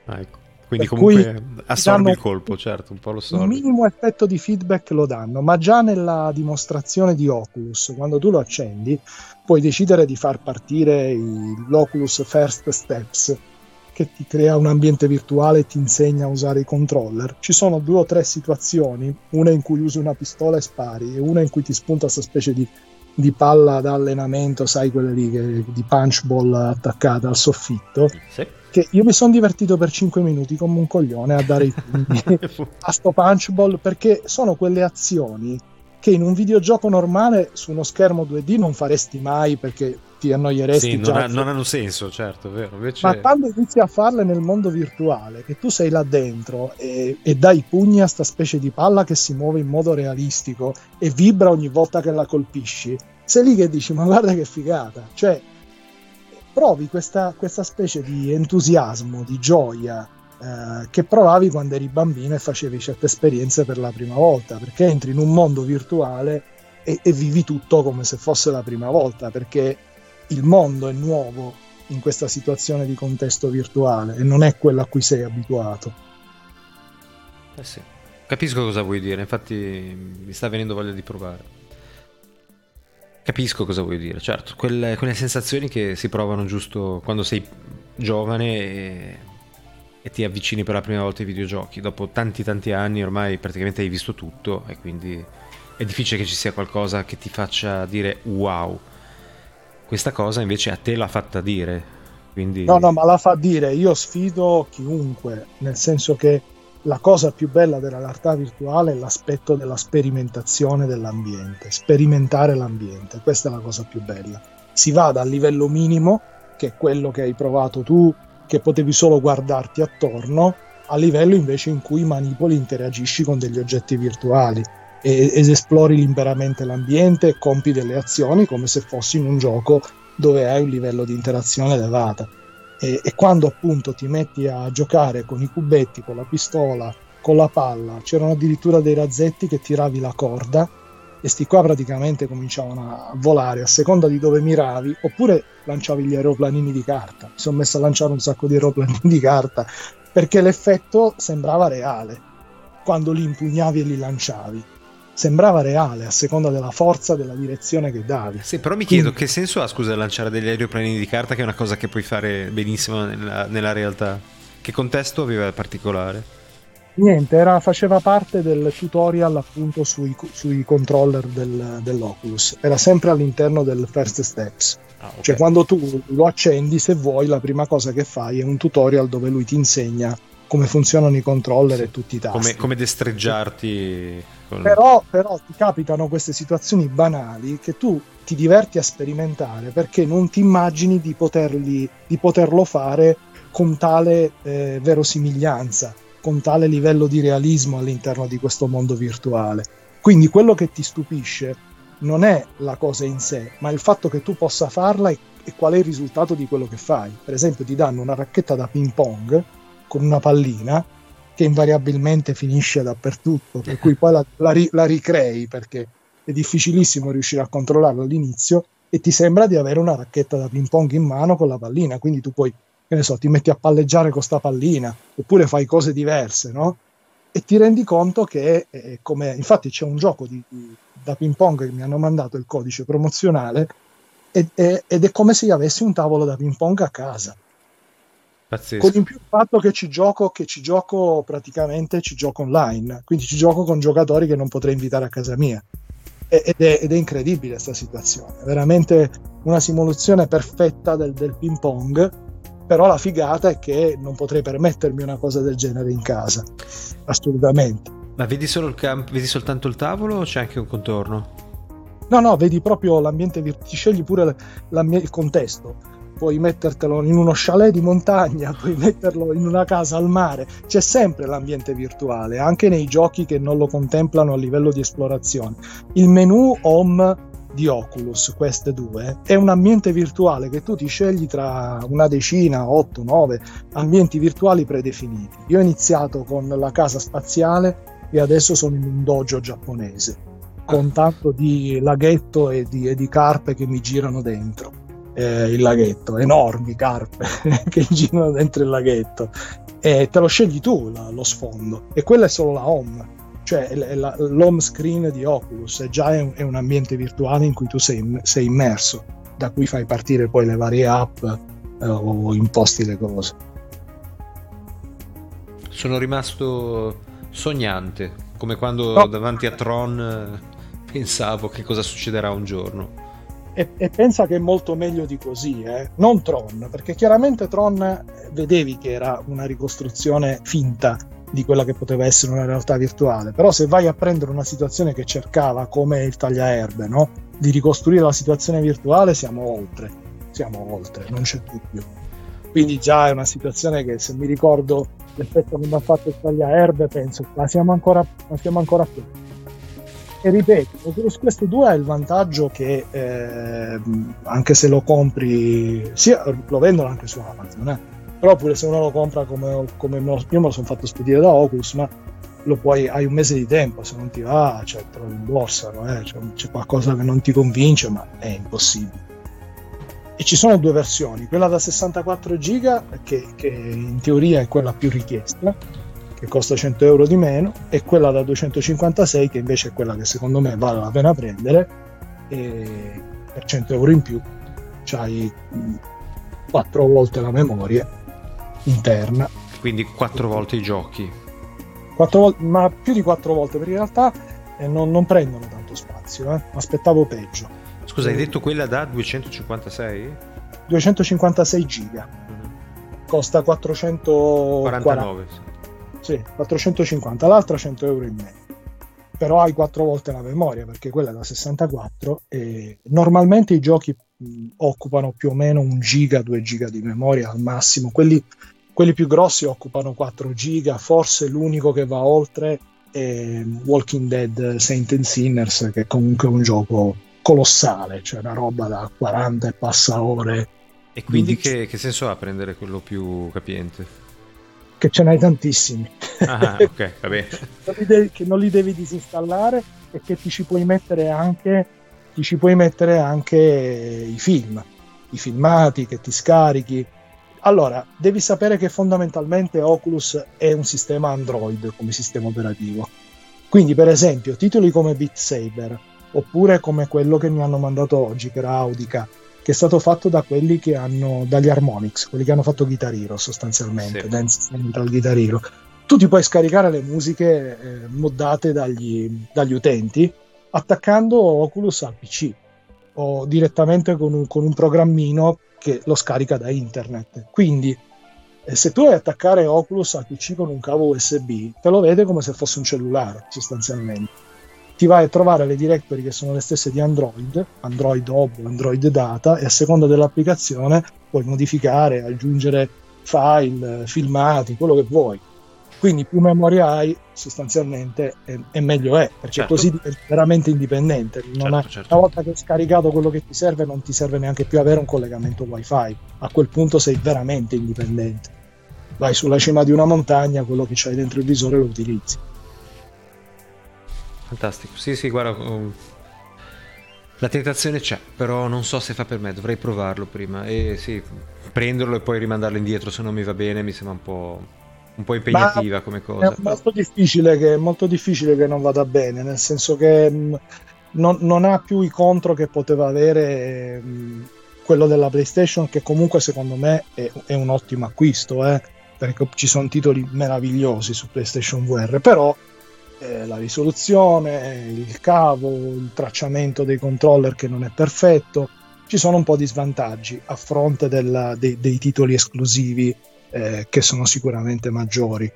A: Ah, ecco. Quindi per comunque assorbi il colpo, certo, un po' lo so.
B: Un minimo effetto di feedback lo danno, ma già nella dimostrazione di Oculus, quando tu lo accendi, puoi decidere di far partire l'Oculus First Steps, che ti crea un ambiente virtuale e ti insegna a usare i controller. Ci sono due o tre situazioni, una in cui usi una pistola e spari, e una in cui ti spunta questa specie di, di palla da allenamento, sai, quelle lì che, di punch ball attaccata al soffitto. Sì che io mi sono divertito per 5 minuti come un coglione a dare i pugni a sto punch ball perché sono quelle azioni che in un videogioco normale su uno schermo 2D non faresti mai perché ti annoieresti
A: sì,
B: non,
A: ha, non, hanno senso certo vero.
B: Invece... ma quando inizi a farle nel mondo virtuale che tu sei là dentro e, e dai pugni a sta specie di palla che si muove in modo realistico e vibra ogni volta che la colpisci sei lì che dici ma guarda che figata. Cioè provi questa, questa specie di entusiasmo, di gioia eh, che provavi quando eri bambino e facevi certe esperienze per la prima volta, perché entri in un mondo virtuale e, e vivi tutto come se fosse la prima volta, perché il mondo è nuovo in questa situazione di contesto virtuale e non è quello a cui sei abituato.
A: Eh sì. Capisco cosa vuoi dire, infatti mi sta venendo voglia di provare. Capisco cosa vuoi dire, certo, quelle, quelle sensazioni che si provano giusto quando sei giovane e, e, ti avvicini per la prima volta ai videogiochi. Dopo tanti tanti anni ormai praticamente hai visto tutto e quindi è difficile che ci sia qualcosa che ti faccia dire wow. Questa cosa invece a te l'ha fatta dire. Quindi...
B: No, no, ma la fa dire, io sfido chiunque, nel senso che la cosa più bella della realtà virtuale è l'aspetto della sperimentazione dell'ambiente, sperimentare l'ambiente, questa è la cosa più bella. Si va dal livello minimo, che è quello che hai provato tu, che potevi solo guardarti attorno, a livello invece in cui manipoli interagisci con degli oggetti virtuali ed esplori liberamente l'ambiente e compi delle azioni come se fossi in un gioco dove hai un livello di interazione elevata. E, e, quando appunto ti metti a giocare con i cubetti, con la pistola, con la palla, c'erano addirittura dei razzetti che tiravi la corda e sti qua praticamente cominciavano a volare a seconda di dove miravi oppure lanciavi gli aeroplanini di carta. Mi sono messo a lanciare un sacco di aeroplanini di carta perché l'effetto sembrava reale quando li impugnavi e li lanciavi sembrava reale a seconda della forza della direzione che davi.
A: Sì, però mi chiedo Quindi, che senso ha, scusa, lanciare degli aeroplanini di carta, che è una cosa che puoi fare benissimo nella, nella realtà. Che contesto aveva particolare?
B: Niente, era, faceva parte del tutorial appunto sui, sui controller del, dell'Oculus. Era sempre all'interno del First Steps. Ah, okay. Cioè, quando tu lo accendi, se vuoi, la prima cosa che fai è un tutorial dove lui ti insegna come funzionano i controller sì. e tutti i tasti.
A: Come, come destreggiarti.
B: Con... Però, però ti capitano queste situazioni banali che tu ti diverti a sperimentare perché non ti immagini di, poterli, di poterlo fare con tale eh, verosimiglianza, con tale livello di realismo all'interno di questo mondo virtuale. Quindi quello che ti stupisce non è la cosa in sé, ma il fatto che tu possa farla e, e qual è il risultato di quello che fai. Per esempio ti danno una racchetta da ping pong con una pallina che invariabilmente finisce dappertutto, per cui poi la, la, la ricrei perché è difficilissimo riuscire a controllarla all'inizio e ti sembra di avere una racchetta da ping pong in mano con la pallina, quindi tu poi, che ne so, ti metti a palleggiare con sta pallina oppure fai cose diverse, no? E ti rendi conto che è come, infatti c'è un gioco di, di, da ping pong che mi hanno mandato il codice promozionale ed, ed è come se io avessi un tavolo da ping pong a casa
A: Pazzesco.
B: Con in più il fatto che ci gioco, che ci gioco praticamente ci gioco online, quindi ci gioco con giocatori che non potrei invitare a casa mia. Ed è, ed è incredibile questa situazione, veramente una simulazione perfetta del, del ping pong, però la figata è che non potrei permettermi una cosa del genere in casa, assolutamente.
A: Ma vedi, solo il camp- vedi soltanto il tavolo o c'è anche un contorno?
B: No, no, vedi proprio l'ambiente, ti scegli pure il contesto puoi mettertelo in uno chalet di montagna, puoi metterlo in una casa al mare, c'è sempre l'ambiente virtuale, anche nei giochi che non lo contemplano a livello di esplorazione. Il menu home di Oculus, queste due, è un ambiente virtuale che tu ti scegli tra una decina, 8, 9 ambienti virtuali predefiniti. Io ho iniziato con la casa spaziale e adesso sono in un dojo giapponese con tanto di laghetto e di, e di carpe che mi girano dentro. Eh, il laghetto, enormi carpe che girano dentro il laghetto. E te lo scegli tu la, lo sfondo e quella è solo la home cioè l'home screen di Oculus è già è un, è un, ambiente virtuale in cui tu sei, sei, immerso da cui fai partire poi le varie app eh, o imposti le cose
A: sono rimasto sognante come quando no. davanti a Tron eh, pensavo che cosa succederà un giorno
B: e, e, pensa che è molto meglio di così, eh? non Tron, perché chiaramente Tron eh, vedevi che era una ricostruzione finta di quella che poteva essere una realtà virtuale, però se vai a prendere una situazione che cercava come il tagliaerbe, no? di ricostruire la situazione virtuale, siamo oltre, siamo oltre, non c'è dubbio. Quindi già è una situazione che se mi ricordo l'effetto che mi ha fatto il tagliaerbe, penso, ma siamo ancora, ma siamo ancora più. e ripeto, Oculus Quest 2 ha il vantaggio che eh, anche se lo compri, sia, lo vendono anche su Amazon, eh, però pure se uno lo compra come, come me lo, io me lo sono fatto spedire da Oculus, ma lo puoi, hai un mese di tempo, se non ti va, cioè, te lo rimborsano, eh, cioè, c'è qualcosa che non ti convince, ma è impossibile. E ci sono due versioni, quella da 64 giga che, che in teoria è quella più richiesta, che costa 100 euro di meno, e quella da 256 che invece è quella che secondo me vale la pena prendere, e per 100 euro in più c'hai 4 volte la memoria interna.
A: Quindi 4 volte i giochi.
B: 4 volte, ma più di 4 volte, perché in realtà eh, non, non, prendono tanto spazio, eh. aspettavo peggio.
A: Scusa, hai eh. detto quella da 256?
B: 256 giga. Mm-hmm. Costa 449. Sì. Sì, 450, l'altra 100 euro in meno. Però hai quattro volte la memoria perché quella è da 64 e normalmente i giochi occupano più o meno un giga, 2 giga di memoria al massimo. Quelli, quelli più grossi occupano 4 giga, forse l'unico che va oltre è Walking Dead Saint and Sinners, che è comunque un gioco colossale, cioè una roba da 40 e passa ore.
A: E quindi che, che senso ha prendere quello più capiente?
B: che ce n'hai tantissimi.
A: Ah, ok, va bene.
B: che non li devi disinstallare e che ti ci puoi mettere anche, ti ci puoi mettere anche i film, i filmati che ti scarichi. Allora, devi sapere che fondamentalmente Oculus è un sistema Android come sistema operativo. Quindi, per esempio, titoli come Beat Saber, oppure come quello che mi hanno mandato oggi, che era Audica, che è stato fatto da quelli che hanno dagli Harmonix, quelli che hanno fatto Guitar Hero sostanzialmente, sì. Dance Central Guitar Hero. Tu ti puoi scaricare le musiche eh, moddate dagli, dagli, utenti attaccando Oculus al PC o direttamente con un, con un programmino che lo scarica da internet. Quindi eh, se tu vuoi attaccare Oculus al PC con un cavo USB, te lo vede come se fosse un cellulare sostanzialmente ti vai a trovare le directory che sono le stesse di Android, Android Hub, Android Data, e a seconda dell'applicazione puoi modificare, aggiungere file, filmati, quello che vuoi. Quindi più memoria hai, sostanzialmente, e, e meglio è, perché certo. così diventi veramente indipendente. Certo, è, certo. Una volta che hai scaricato quello che ti serve, non ti serve neanche più avere un collegamento wifi. A quel punto sei veramente indipendente. Vai sulla cima di una montagna, quello che c'hai dentro il visore lo utilizzi.
A: Fantastico. Sì, sì, guarda. Um, la tentazione c'è, però non so se fa per me, dovrei provarlo prima. E sì, prenderlo e poi rimandarlo indietro se non mi va bene mi sembra un po', un po impegnativa Ma come cosa.
B: È molto difficile, che, molto difficile che non vada bene, nel senso che mh, mm, non, non, ha più i contro che poteva avere mh, mm, quello della PlayStation, che comunque secondo me è, è un ottimo acquisto, eh, perché ci sono titoli meravigliosi su PlayStation VR, però eh, la risoluzione, il cavo, il tracciamento dei controller che non è perfetto, ci sono un po' di svantaggi a fronte della, dei, dei, titoli esclusivi eh, che sono sicuramente maggiori,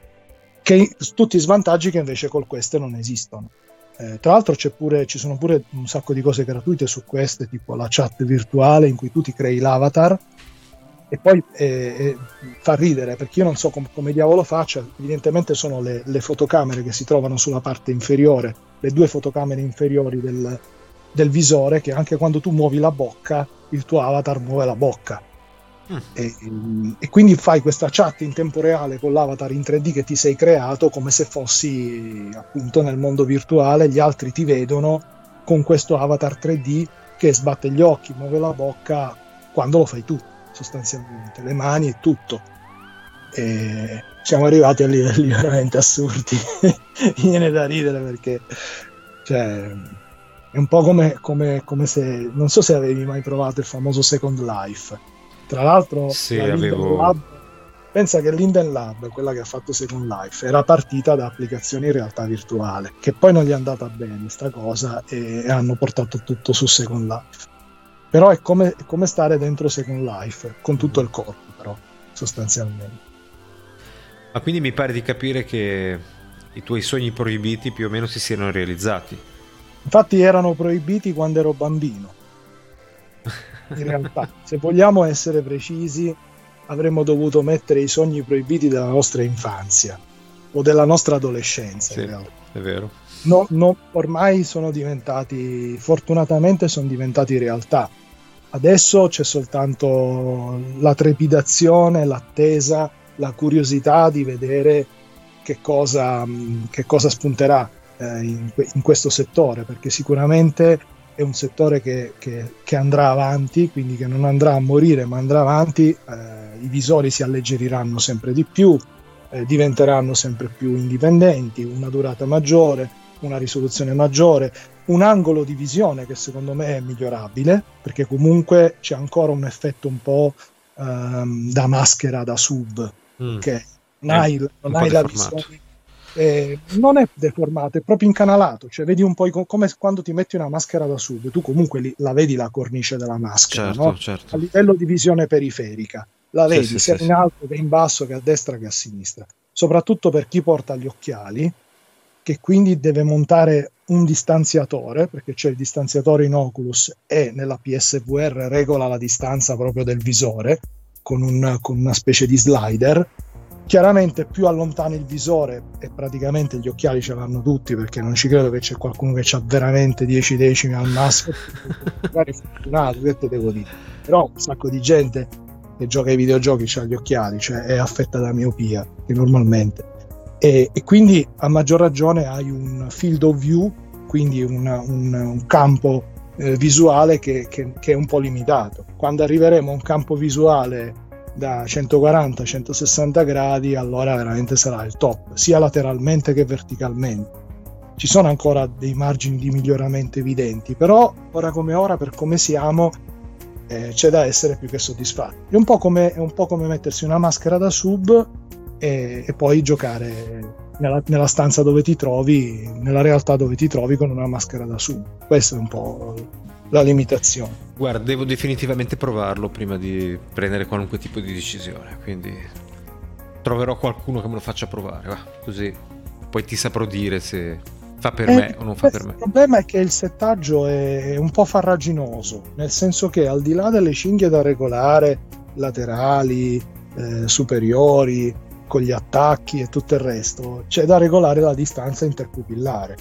B: che, tutti svantaggi che invece col Quest non esistono. Eh, tra l'altro pure, ci sono pure un sacco di cose gratuite su Quest, tipo la chat virtuale in cui tu ti crei l'avatar e poi eh, eh, fa ridere perché io non so com- come diavolo faccia, evidentemente sono le, le, fotocamere che si trovano sulla parte inferiore, le due fotocamere inferiori del, del, visore che anche quando tu muovi la bocca il tuo avatar muove la bocca. E, e, quindi fai questa chat in tempo reale con l'avatar in 3D che ti sei creato come se fossi appunto nel mondo virtuale, gli altri ti vedono con questo avatar 3D che sbatte gli occhi, muove la bocca quando lo fai tu sostanzialmente, le mani e tutto. E siamo arrivati a livelli veramente assurdi. Viene da ridere perché cioè, è un po' come, come, come, se non so se avevi mai provato il famoso Second Life. Tra l'altro,
A: sì, avevo... Lab,
B: pensa che l'Inden Lab, quella che ha fatto Second Life, era partita da applicazioni in realtà virtuale, che poi non gli è andata bene sta cosa e hanno portato tutto su Second Life. Però è come, è come stare dentro Second Life con tutto il corpo però sostanzialmente.
A: Ma quindi mi pare di capire che i tuoi sogni proibiti più o meno si siano realizzati.
B: Infatti erano proibiti quando ero bambino in realtà se vogliamo essere precisi avremmo dovuto mettere i sogni proibiti della nostra infanzia o della nostra adolescenza.
A: Sì, è vero.
B: No, no, ormai sono diventati, fortunatamente sono diventati realtà. Adesso c'è soltanto la trepidazione, l'attesa, la curiosità di vedere che cosa, che cosa spunterà eh, in, in, questo settore, perché sicuramente è un settore che, che, che, andrà avanti, quindi che non andrà a morire, ma andrà avanti, eh, i visori si alleggeriranno sempre di più, eh, diventeranno sempre più indipendenti, una durata maggiore, una risoluzione maggiore, un angolo di visione che secondo me è migliorabile, perché comunque c'è ancora un effetto un po' ehm, da maschera da sub, mm. che non hai, non hai la visione. Eh, non è deformato, è proprio incanalato, cioè vedi un po' come quando ti metti una maschera da sub, tu comunque li, la vedi la cornice della maschera,
A: certo,
B: no?
A: certo.
B: a livello di visione periferica, la vedi sì, sia sì, in sì. alto che in basso che a destra che a sinistra, soprattutto per chi porta gli occhiali, che quindi deve montare un distanziatore, perché c'è il distanziatore in Oculus e nella PSVR regola la distanza proprio del visore con, un, con una specie di slider. Chiaramente più allontani il visore e praticamente gli occhiali ce l'hanno tutti perché non ci credo che c'è qualcuno che ha veramente 10 decimi al massimo, magari fortunato, che te devo dire. Però un sacco di gente che gioca ai videogiochi ha gli occhiali, cioè è affetta da miopia, che normalmente e, e, quindi a maggior ragione hai un field of view, quindi una, un, un, campo eh, visuale che, che, che, è un po' limitato. Quando arriveremo a un campo visuale da 140-160 gradi, allora veramente sarà il top, sia lateralmente che verticalmente. Ci sono ancora dei margini di miglioramento evidenti, però ora come ora, per come siamo, eh, c'è da essere più che soddisfatti. È un, come, è un po' come mettersi una maschera da sub e, e poi giocare nella, nella, stanza dove ti trovi, nella realtà dove ti trovi con una maschera da su. Questa è un po' la limitazione.
A: Guarda, devo definitivamente provarlo prima di prendere qualunque tipo di decisione, quindi troverò qualcuno che me lo faccia provare, va, così poi ti saprò dire se fa per eh, me o non fa per me.
B: Il problema è che il settaggio è un po' farraginoso, nel senso che al di là delle cinghie da regolare, laterali, eh, superiori, con gli attacchi e tutto il resto, c'è da regolare la distanza interpupillare,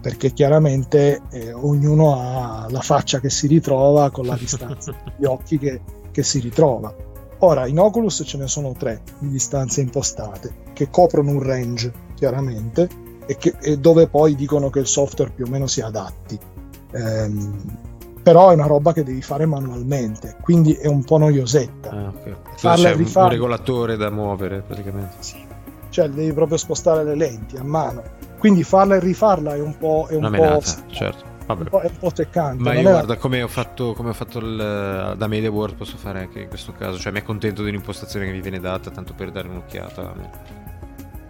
B: perché chiaramente eh, ognuno ha la faccia che si ritrova con la distanza degli occhi che, che si ritrova. Ora, in Oculus ce ne sono tre di distanze impostate, che coprono un range, chiaramente, e, che, e dove poi dicono che il software più o meno si adatti. Ehm, però è una roba che devi fare manualmente, quindi è un po' noiosetta.
A: Ah, okay. Farla c'è un regolatore da muovere praticamente.
B: Sì. Cioè devi proprio spostare le lenti a mano. Quindi farla e rifarla è un po'... È un
A: una
B: po',
A: certo.
B: Vabbè. È un po' seccante.
A: Ma io era... guarda, come ho fatto, come ho fatto il, da Media World posso fare anche in questo caso. Cioè mi accontento di un'impostazione che mi viene data, tanto per dare un'occhiata.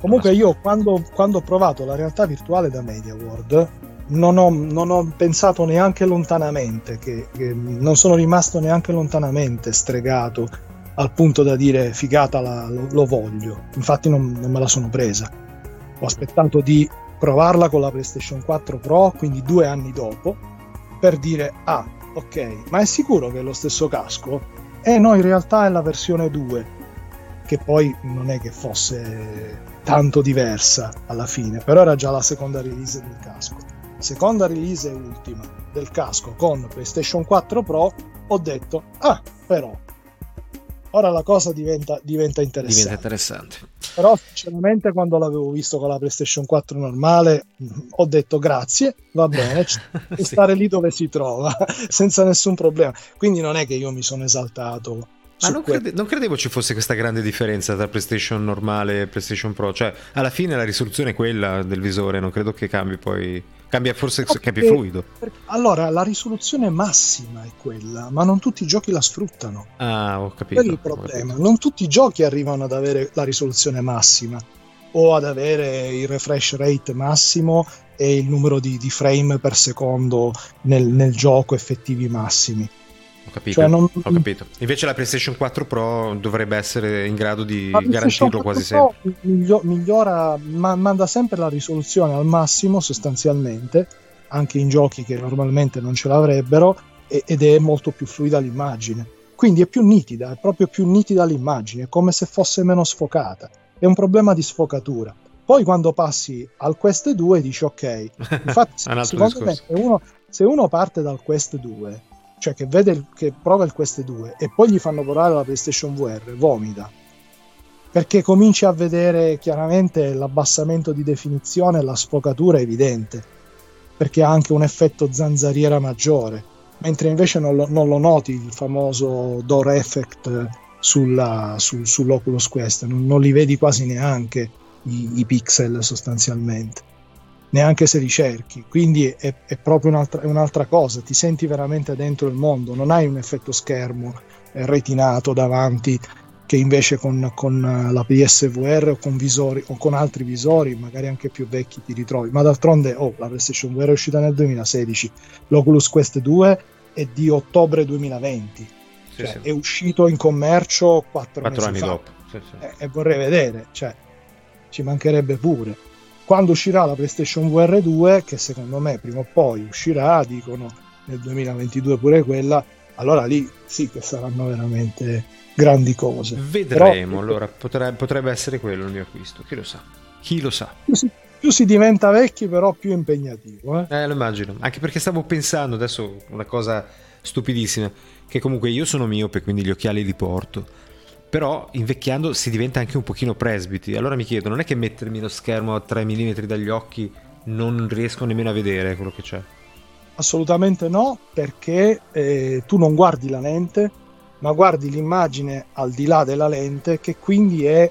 B: Comunque io quando, quando ho provato la realtà virtuale da Media World non ho, non ho, pensato neanche lontanamente, che, che, non sono rimasto neanche lontanamente stregato al punto da dire figata la, lo, lo, voglio. Infatti non, non, me la sono presa. Ho aspettato di provarla con la PlayStation 4 Pro, quindi due anni dopo, per dire ah, ok, ma è sicuro che è lo stesso casco? Eh no, in realtà è la versione 2, che poi non è che fosse tanto diversa alla fine, però era già la seconda release del casco seconda release e ultima del casco con PlayStation 4 Pro, ho detto, ah, però, ora la cosa diventa, diventa interessante.
A: Diventa interessante.
B: Però sinceramente quando l'avevo visto con la PlayStation 4 normale ho detto grazie, va bene, sì. stare lì dove si trova, senza nessun problema. Quindi non è che io mi sono esaltato
A: ma non, crede- non, credevo ci fosse questa grande differenza tra PlayStation normale e PlayStation Pro. Cioè, alla fine la risoluzione è quella del visore, non credo che cambi poi. Cambia forse no, più fluido.
B: Allora, la risoluzione massima è quella, ma non tutti i giochi la sfruttano.
A: Ah, ho capito.
B: Quello è il problema. Non tutti i giochi arrivano ad avere la risoluzione massima o ad avere il refresh rate massimo e il numero di, di frame per secondo nel, nel gioco effettivi massimi
A: ho capito, cioè non... ho capito. Invece la PlayStation 4 Pro dovrebbe essere in grado di garantirlo quasi sempre.
B: Migliora, migliora ma, manda sempre la risoluzione al massimo sostanzialmente, anche in giochi che normalmente non ce l'avrebbero, e, ed è molto più fluida l'immagine. Quindi è più nitida, è proprio più nitida l'immagine, è come se fosse meno sfocata. è un problema di sfocatura. Poi quando passi al Quest 2 dici ok, infatti secondo me se uno, se uno, parte dal Quest 2, cioè che, vede, che prova il Quest 2 e poi gli fanno provare la PlayStation VR, vomita. Perché cominci a vedere chiaramente l'abbassamento di definizione la sfocatura evidente, perché ha anche un effetto zanzariera maggiore, mentre invece non lo, non lo noti il famoso door effect sulla, su, sull'Oculus Quest, non, non li vedi quasi neanche i, i pixel sostanzialmente, neanche se li cerchi. Quindi è, è proprio un'altra, un'altra, cosa, ti senti veramente dentro il mondo, non hai un effetto schermo retinato davanti che invece con, con la PSVR o con, visori, o con altri visori, magari anche più vecchi, ti ritrovi. Ma d'altronde, oh, la PlayStation VR è uscita nel 2016, l'Oculus Quest 2 è di ottobre 2020. Sì, cioè, sì. È uscito in commercio quattro, quattro anni fa. dopo. Sì, e, e vorrei vedere, cioè, ci mancherebbe pure. Quando uscirà la PlayStation VR 2, che secondo me prima o poi uscirà, dicono nel 2022 pure quella, allora lì sì che saranno veramente grandi cose.
A: Vedremo, Però, allora potrebbe, potrebbe, essere quello il mio acquisto, chi lo sa? Chi lo sa?
B: Più si, più si diventa vecchi, però più impegnativo. Eh?
A: eh, lo immagino, anche perché stavo pensando adesso una cosa stupidissima, che comunque io sono miope, quindi gli occhiali li porto però invecchiando si diventa anche un pochino presbiti. Allora mi chiedo, non è che mettermi lo schermo a 3 mm dagli occhi non riesco nemmeno a vedere quello che c'è?
B: Assolutamente no, perché eh, tu non guardi la lente, ma guardi l'immagine al di là della lente, che quindi è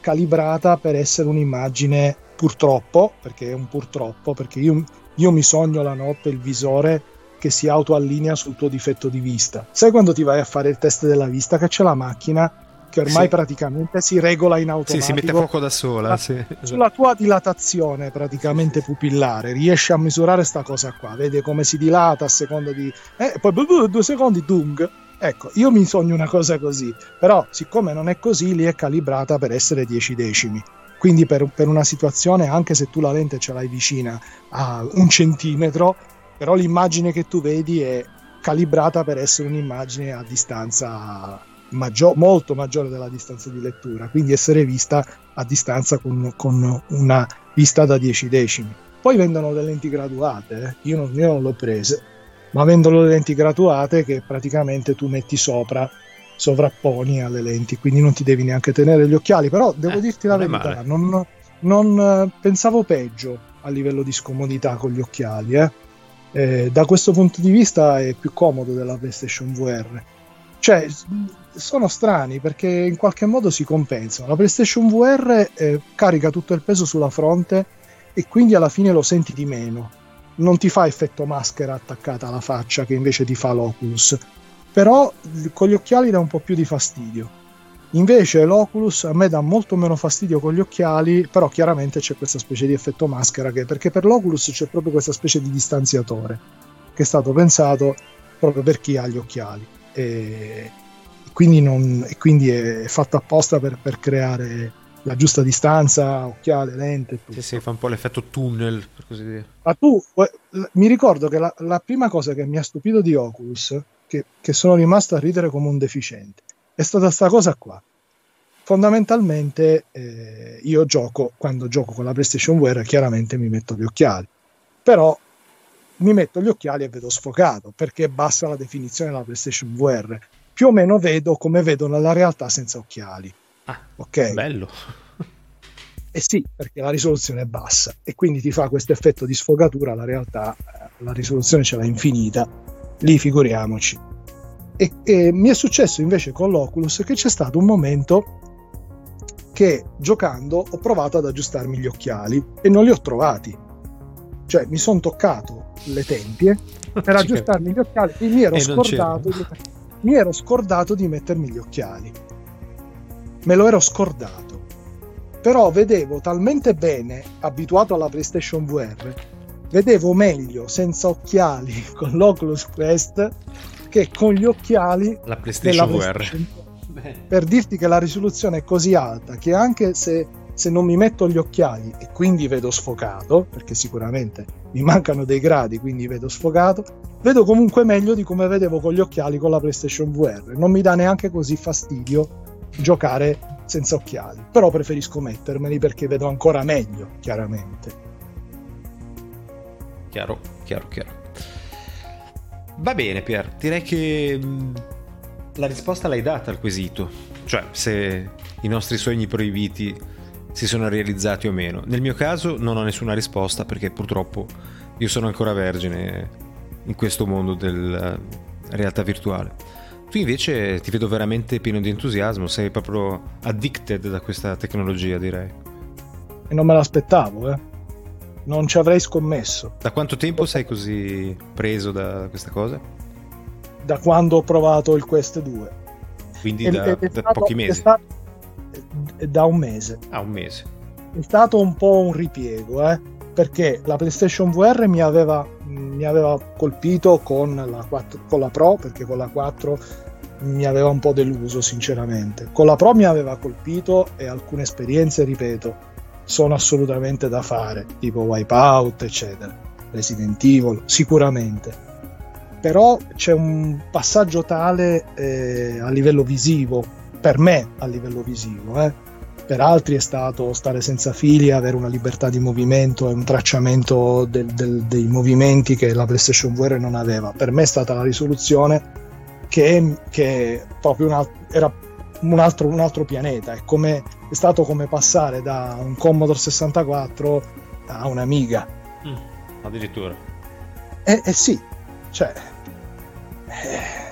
B: calibrata per essere un'immagine purtroppo, perché è un purtroppo, perché io, io mi sogno la notte il visore che si autoallinea sul tuo difetto di vista. Sai quando ti vai a fare il test della vista che c'è la macchina che ormai sì. praticamente si regola in automatico.
A: Sì, si mette poco da sola. Sì.
B: Sulla tua dilatazione praticamente pupillare riesce a misurare sta cosa qua, vede come si dilata a seconda di... Eh, poi due secondi, dung. Ecco, io mi sogno una cosa così, però siccome non è così, lì è calibrata per essere 10 decimi. Quindi per, per una situazione, anche se tu la lente ce l'hai vicina a un centimetro, però l'immagine che tu vedi è calibrata per essere un'immagine a distanza maggior, molto maggiore della distanza di lettura, quindi essere vista a distanza con, con una vista da 10 decimi. Poi vendono le lenti graduate, eh. io, non, io non l'ho prese, ma vendono le lenti graduate che praticamente tu metti sopra, sovrapponi alle lenti, quindi non ti devi neanche tenere gli occhiali, però devo eh, dirti la verità, non, non, eh, pensavo peggio a livello di scomodità con gli occhiali. Eh. Eh, da questo punto di vista è più comodo della PlayStation VR. Cioè, sono strani perché in qualche modo si compensano. La PlayStation VR eh, carica tutto il peso sulla fronte e quindi alla fine lo senti di meno. Non ti fa effetto maschera attaccata alla faccia che invece ti fa l'Oculus. Però con gli occhiali dà un po' più di fastidio. Invece l'Oculus a me dà molto meno fastidio con gli occhiali, però chiaramente c'è questa specie di effetto maschera che, perché per l'Oculus c'è proprio questa specie di distanziatore che è stato pensato proprio per chi ha gli occhiali. E, quindi, non, e quindi è fatto apposta per, per, creare la giusta distanza, occhiale, lente.
A: Tutto. Sì, sì, fa un po' l'effetto tunnel, per così dire.
B: Ma tu, mi ricordo che la, la prima cosa che mi ha stupito di Oculus, che, che, sono rimasto a ridere come un deficiente, è stata questa cosa qua. Fondamentalmente eh, io gioco, quando gioco con la PlayStation VR, chiaramente mi metto gli occhiali, però mi metto gli occhiali e vedo sfocato perché basta la definizione della PlayStation VR più o meno vedo come vedono la realtà senza occhiali.
A: Ah, ok. Bello.
B: Eh sì, perché la risoluzione è bassa e quindi ti fa questo effetto di sfogatura, la realtà la risoluzione ce l'ha infinita, lì figuriamoci. E, e mi è successo invece con l'Oculus che c'è stato un momento che giocando ho provato ad aggiustarmi gli occhiali e non li ho trovati. Cioè mi sono toccato le tempie per aggiustarmi gli occhiali e mi ero e scordato mi ero scordato di mettermi gli occhiali. Me lo ero scordato. Però vedevo talmente bene, abituato alla PlayStation VR, vedevo meglio senza occhiali con l'Oculus Quest che con gli occhiali
A: la PlayStation VR.
B: Per dirti che la risoluzione è così alta che anche se se non mi metto gli occhiali e quindi vedo sfocato, perché sicuramente mi mancano dei gradi, quindi vedo sfocato, vedo comunque meglio di come vedevo con gli occhiali con la PlayStation VR. Non mi dà neanche così fastidio giocare senza occhiali, però preferisco mettermeli perché vedo ancora meglio, chiaramente.
A: Chiaro, chiaro, chiaro. Va bene Pier, direi che mm, la risposta l'hai data al quesito, cioè se i nostri sogni proibiti si sono realizzati o meno. Nel mio caso non ho nessuna risposta perché purtroppo io sono ancora vergine in questo mondo della realtà virtuale. Tu invece ti vedo veramente pieno di entusiasmo, sei proprio addicted da questa tecnologia, direi.
B: E non me l'aspettavo, eh. Non ci avrei scommesso.
A: Da quanto tempo sei così preso da questa cosa?
B: Da quando ho provato il Quest 2.
A: Quindi e, da, è, è da stato, pochi mesi?
B: Stato, da un mese.
A: Ah, un mese.
B: È stato un po' un ripiego, eh perché la PlayStation VR mi aveva, mi aveva colpito con la, 4, con la Pro, perché con la 4 mi aveva un po' deluso sinceramente. Con la Pro mi aveva colpito e alcune esperienze, ripeto, sono assolutamente da fare, tipo Wipeout, eccetera, Resident Evil, sicuramente. Però c'è un passaggio tale eh, a livello visivo, per me a livello visivo, eh, per altri è stato stare senza fili, avere una libertà di movimento e un tracciamento del, del, dei movimenti che la PlayStation VR non aveva. Per me è stata la risoluzione che, che proprio una, era un altro, un altro pianeta. È, come, è, stato come passare da un Commodore 64 a un'Amiga.
A: Mm, addirittura.
B: Eh, eh sì, cioè... Eh,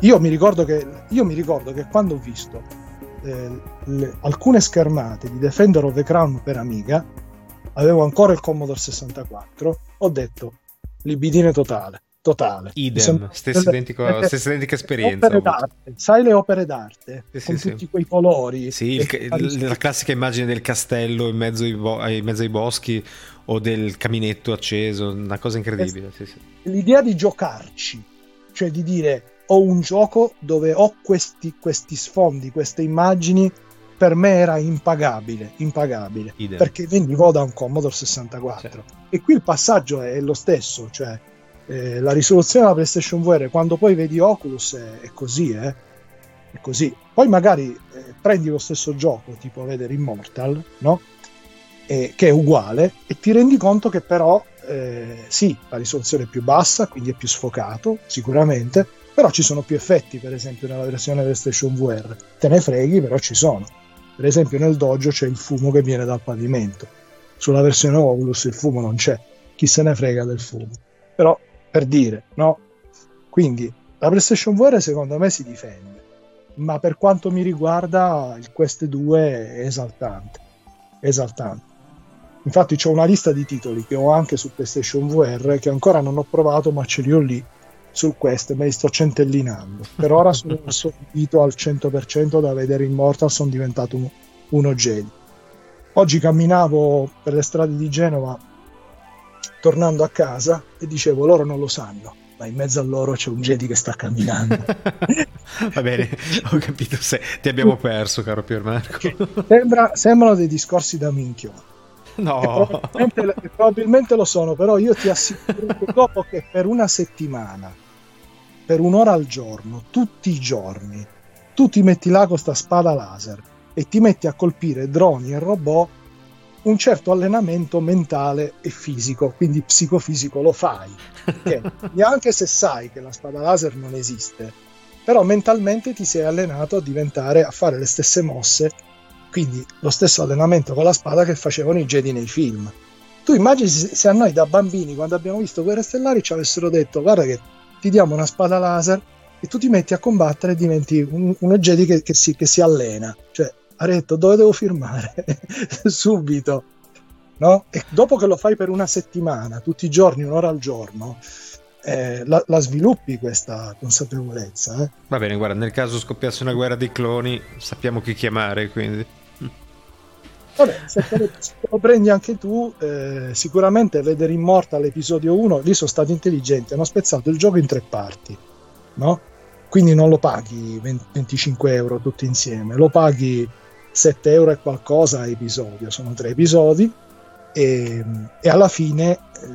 B: io mi, ricordo che, io mi ricordo che quando ho visto eh, le, alcune schermate di Defender of the Crown per Amiga, avevo ancora il Commodore 64, ho detto libidine totale. Totale.
A: Idem, stessa, identico, stessa identica esperienza.
B: Sai le opere d'arte sì, con sì, tutti sì. quei colori?
A: Sì, il, la classica immagine del castello in mezzo ai, bo- in mezzo ai boschi o del caminetto acceso, una cosa incredibile.
B: L'idea di giocarci, cioè di dire ho un gioco dove ho questi, questi sfondi, queste immagini, per me era impagabile, impagabile, Idem. perché venivo da un Commodore 64. Certo. E qui il passaggio è lo stesso, cioè eh, la risoluzione della PlayStation VR, quando poi vedi Oculus è, è così, eh? è così. Poi magari eh, prendi lo stesso gioco, tipo vedere Immortal, no? che è uguale, e ti rendi conto che però eh, sì, la risoluzione è più bassa, quindi è più sfocato, sicuramente, però ci sono più effetti, per esempio nella versione PlayStation VR, te ne freghi, però ci sono. Per esempio nel dojo c'è il fumo che viene dal pavimento, sulla versione Oculus il fumo non c'è, chi se ne frega del fumo. Però per dire, no? Quindi la PlayStation VR secondo me si difende, ma per quanto mi riguarda il Quest 2 è esaltante, esaltante. Infatti ho una lista di titoli che ho anche su PlayStation VR che ancora non ho provato, ma ce li ho lì sul Quest me li sto centellinando. Per ora sono assorbito al 100% da vedere Immortal, sono diventato un, uno Jedi. Oggi camminavo per le strade di Genova tornando a casa e dicevo loro non lo sanno, ma in mezzo a loro c'è un Jedi che sta camminando.
A: Va bene, ho capito se ti abbiamo perso, caro Piermarco.
B: Sembra, sembrano dei discorsi da minchio.
A: No.
B: Probabilmente, probabilmente, lo sono, però io ti assicuro che dopo che per una settimana, per un'ora al giorno, tutti i giorni, tu ti metti là con questa spada laser e ti metti a colpire droni e robot, un certo allenamento mentale e fisico, quindi psicofisico lo fai. Neanche se sai che la spada laser non esiste, però mentalmente ti sei allenato a diventare, a fare le stesse mosse quindi lo stesso allenamento con la spada che facevano i Jedi nei film. Tu immagini se a noi da bambini, quando abbiamo visto Guerre Stellari, ci avessero detto guarda che ti diamo una spada laser e tu ti metti a combattere e diventi un, uno Jedi che, che, si, che si allena. Cioè, ha detto dove devo firmare? Subito. No? E dopo che lo fai per una settimana, tutti i giorni, un'ora al giorno, eh, la, la, sviluppi questa consapevolezza. Eh?
A: Va bene, guarda, nel caso scoppiasse una guerra dei cloni, sappiamo chi chiamare, quindi...
B: Vabbè, se te, lo, prendi anche tu, eh, sicuramente vedere Immortal episodio 1, lì sono stati intelligenti, hanno spezzato il gioco in tre parti, no? Quindi non lo paghi 20, 25 euro tutti insieme, lo paghi 7 euro e qualcosa a episodio, sono tre episodi e, e alla fine eh,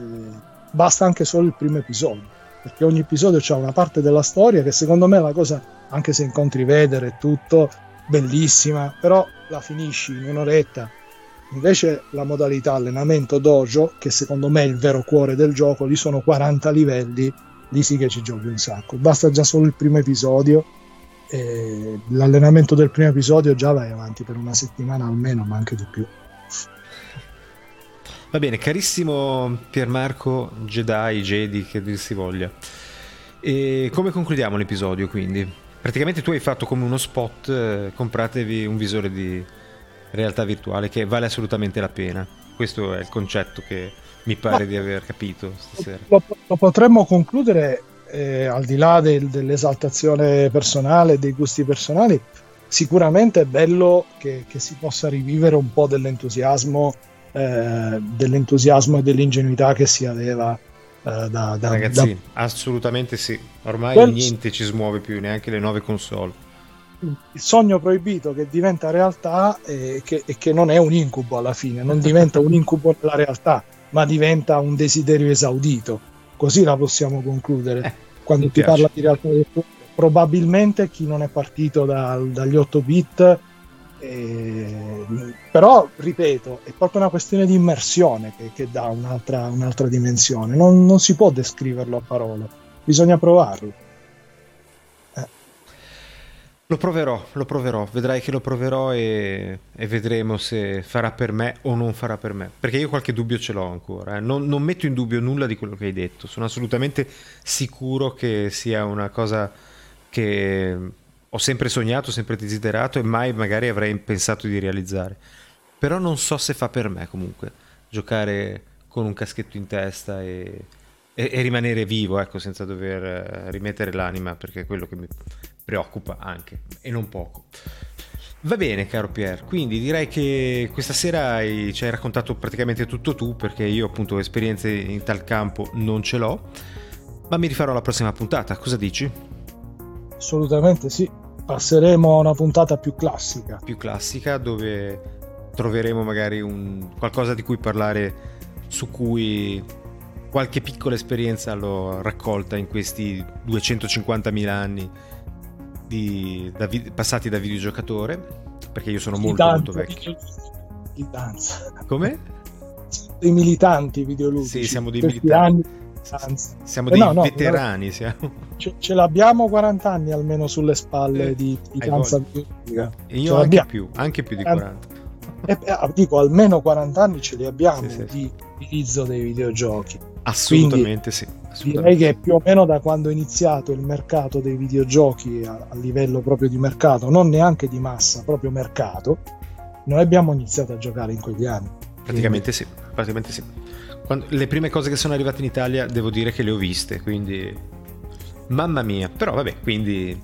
B: basta anche solo il primo episodio, perché ogni episodio ha una parte della storia che secondo me è la cosa, anche se incontri Vedere e tutto, bellissima, però la finisci in un'oretta. Invece la modalità allenamento dojo, che secondo me è il vero cuore del gioco, lì sono 40 livelli, lì sì che ci giochi un sacco. Basta già solo il primo episodio. E l'allenamento del primo episodio già vai avanti per una settimana almeno, ma anche di più.
A: Va bene, carissimo Piermarco Jedi, Jedi, che dir si voglia. E come concludiamo l'episodio quindi? Praticamente tu hai fatto come uno spot, eh, compratevi un visore di realtà virtuale che vale assolutamente la pena. Questo è il concetto che mi pare Ma di aver capito stasera.
B: Lo, lo potremmo concludere eh, al di là del, dell'esaltazione personale, dei gusti personali. Sicuramente è bello che, che si possa rivivere un po' dell'entusiasmo eh, dell'entusiasmo e dell'ingenuità che si aveva da, da
A: ragazzini. Da... Assolutamente sì. Ormai Quel... niente ci smuove più, neanche le nuove console.
B: Il sogno proibito che diventa realtà e che, e che non è un incubo alla fine, non diventa un incubo nella realtà, ma diventa un desiderio esaudito. Così la possiamo concludere. Eh, Quando ti piace. parla di realtà probabilmente chi non è partito da, dagli 8 bit eh, però, ripeto, è proprio una questione di immersione che, che dà un'altra, un'altra dimensione. Non, non, si può descriverlo a parole, bisogna provarlo.
A: Eh. Lo proverò, lo proverò, vedrai che lo proverò e, e, vedremo se farà per me o non farà per me. Perché io qualche dubbio ce l'ho ancora. Eh. Non, non metto in dubbio nulla di quello che hai detto. Sono assolutamente sicuro che sia una cosa che ho sempre sognato, sempre desiderato e mai magari avrei pensato di realizzare. Però non so se fa per me comunque giocare con un caschetto in testa e, e, e rimanere vivo, ecco, senza dover eh, rimettere l'anima, perché è quello che mi preoccupa anche, e non poco. Va bene, caro Pier, quindi direi che questa sera hai, ci hai raccontato praticamente tutto tu, perché io appunto esperienze in tal campo non ce l'ho, ma mi rifarò alla prossima puntata, cosa dici?
B: Assolutamente sì, passeremo a una puntata più classica.
A: Più classica dove troveremo magari un, qualcosa di cui parlare su cui qualche piccola esperienza l'ho raccolta in questi 250.000 anni di, da, passati da videogiocatore perché io sono molto molto vecchio
B: di danza
A: come?
B: dei militanti videoludici
A: sì siamo dei militanti anni Anzi. Siamo eh dei no, no, veterani. Siamo.
B: Ce, ce, l'abbiamo 40 anni almeno sulle spalle eh, di,
A: videoludica. E io anche più, anche più di 40.
B: Eh, eh, dico almeno 40 anni ce li abbiamo sì, sì, di utilizzo dei videogiochi.
A: Assolutamente Quindi, sì.
B: Assolutamente. Direi che più o meno da quando è iniziato il mercato dei videogiochi a, a livello proprio di mercato, non neanche di massa, proprio mercato, noi abbiamo iniziato a giocare in quegli anni.
A: Praticamente Quindi, sì, praticamente sì. Quando, le prime cose che sono arrivate in Italia devo dire che le ho viste, quindi mamma mia. Però vabbè, quindi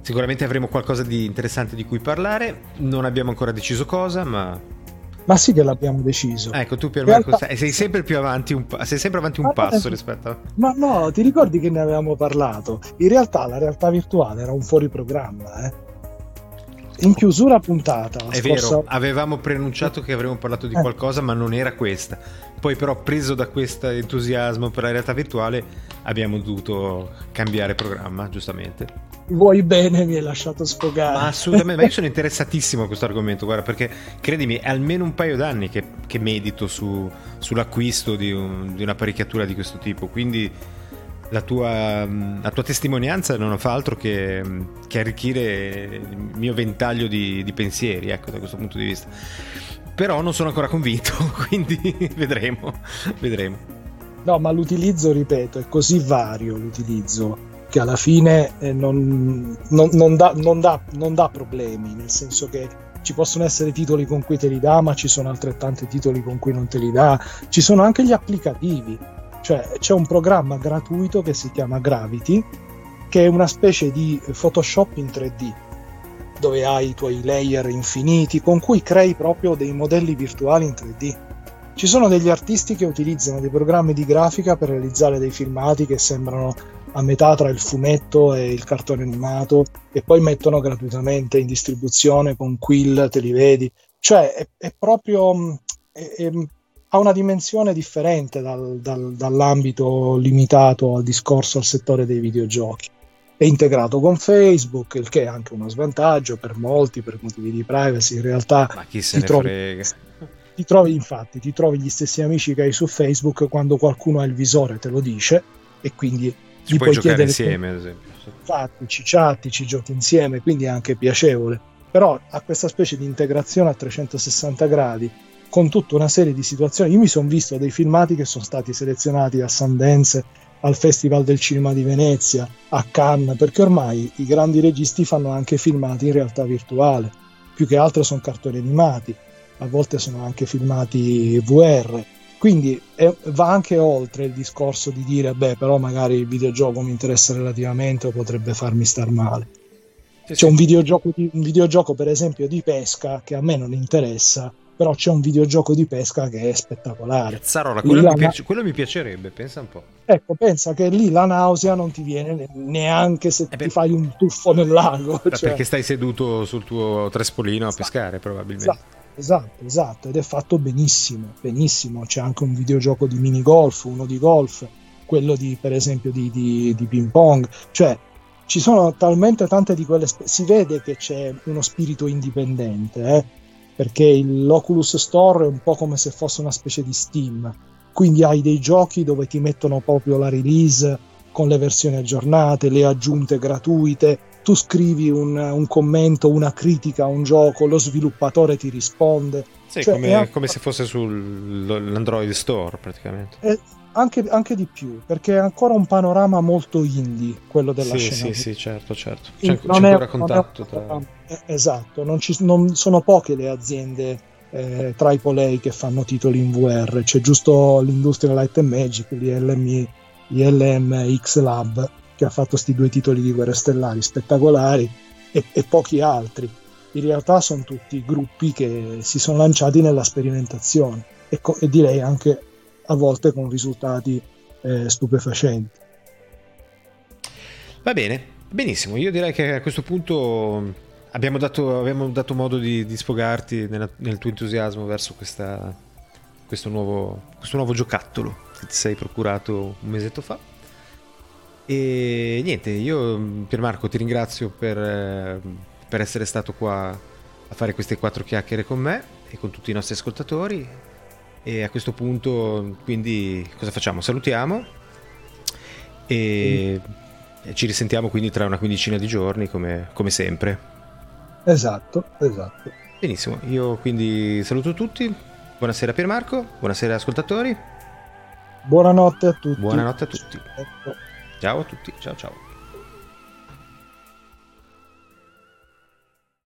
A: sicuramente avremo qualcosa di interessante di cui parlare. Non abbiamo ancora deciso cosa, ma
B: ma sì che l'abbiamo deciso.
A: Ecco, tu Pier Marco realtà... sei sempre più avanti un, pa- sei sempre avanti un passo rispetto a...
B: Ma no, ti ricordi che ne avevamo parlato? In realtà la realtà virtuale era un fuori programma, eh? in chiusura puntata.
A: È scorsa... vero, avevamo preannunciato che avremmo parlato di eh. qualcosa, ma non era questa. Poi, però, preso da questo entusiasmo per la realtà virtuale, abbiamo dovuto cambiare programma, giustamente.
B: Vuoi bene, mi hai lasciato sfogare.
A: Ma assolutamente, ma io sono interessatissimo a questo argomento, guarda, perché credimi, è almeno un paio d'anni che, che medito su, sull'acquisto di, un, di un'apparecchiatura di questo tipo, quindi la tua, la tua, testimonianza non fa altro che, che, arricchire il mio ventaglio di, di, pensieri, ecco, da questo punto di vista. Però non sono ancora convinto, quindi vedremo, vedremo.
B: No, ma l'utilizzo, ripeto, è così vario l'utilizzo che alla fine eh, non, non, non, dà, dà, non dà problemi, nel senso che ci possono essere titoli con cui te li dà, ma ci sono altrettanti titoli con cui non te li dà. Ci sono anche gli applicativi cioè c'è un programma gratuito che si chiama Gravity, che è una specie di Photoshop in 3D, dove hai i tuoi layer infiniti con cui crei proprio dei modelli virtuali in 3D. Ci sono degli artisti che utilizzano dei programmi di grafica per realizzare dei filmati che sembrano a metà tra il fumetto e il cartone animato e poi mettono gratuitamente in distribuzione con Quill, te li vedi. Cioè è, è proprio è, è, ha una dimensione differente dal, dal, dall'ambito limitato al discorso al settore dei videogiochi. È integrato con Facebook, il che è anche uno svantaggio per molti, per motivi di privacy. In realtà
A: Ma chi se ne trovi, frega?
B: Ti trovi, infatti, ti trovi gli stessi amici che hai su Facebook quando qualcuno ha il visore, te lo dice, e quindi
A: ci puoi giocare insieme, ad esempio.
B: Infatti, ci chatti, ci giochi insieme, quindi è anche piacevole. Però ha questa specie di integrazione a 360 gradi con tutta una serie di situazioni. Io mi sono visto dei filmati che sono stati selezionati a Sundance al Festival del Cinema di Venezia, a Cannes, perché ormai i grandi registi fanno anche filmati in realtà virtuale, più che altro sono cartoni animati, a volte sono anche filmati VR, quindi è, va anche oltre il discorso di dire, beh, però magari il videogioco mi interessa relativamente o potrebbe farmi star male. C'è un videogioco, di, un videogioco, per esempio, di pesca che a me non interessa, però c'è un videogioco di pesca che è spettacolare.
A: Zazzarola, quello, mi piace, quello mi piacerebbe, pensa un po'.
B: Ecco, pensa che lì la nausea non ti viene neanche se eh ti fai un tuffo nel lago.
A: Cioè... Perché stai seduto sul tuo trespolino esatto, a pescare, probabilmente.
B: Esatto, esatto, esatto, ed è fatto benissimo, benissimo. C'è anche un videogioco di mini golf, uno di golf, quello di, per esempio, di, di, di ping pong. Cioè, ci sono talmente tante di quelle... Spe- si vede che c'è uno spirito indipendente, eh? Perché l'Oculus Store è un po' come se fosse una specie di Steam, quindi hai dei giochi dove ti mettono proprio la release con le versioni aggiornate, le aggiunte gratuite, tu scrivi un, un commento, una critica a un gioco, lo sviluppatore ti risponde.
A: Sì, cioè, come, è... come, se fosse sull'Android Store praticamente.
B: È, anche, anche, di più, perché è ancora un panorama molto indie quello della
A: sì,
B: scena.
A: Sì, sì, certo, certo. C'è, c'è ancora
B: è,
A: contatto tra...
B: Eh, esatto, non, ci, non, sono poche le aziende eh, AAA che fanno titoli in VR, c'è giusto l'Industrial Light and Magic, l'ILM, l'ILM X Lab, che ha fatto questi due titoli di guerre stellari spettacolari e, e pochi altri. In realtà sono tutti gruppi che si sono lanciati nella sperimentazione e, co- e direi anche a volte con risultati eh, stupefacenti.
A: Va bene, benissimo. Io direi che a questo punto abbiamo dato, abbiamo dato modo di, di sfogarti nella, nel tuo entusiasmo verso questa, questo, nuovo, questo nuovo giocattolo che ti sei procurato un mesetto fa. E niente, io Piermarco ti ringrazio per, per essere stato qua a fare queste quattro chiacchiere con me e con tutti i nostri ascoltatori e a questo punto, quindi, cosa facciamo? Salutiamo e mm. ci risentiamo quindi tra una quindicina di giorni, come, come sempre.
B: Esatto, esatto.
A: Benissimo, io quindi saluto tutti. Buonasera Piermarco, buonasera ascoltatori.
B: Buonanotte a tutti.
A: Buonanotte a tutti. Ecco. Ciao a tutti, ciao ciao.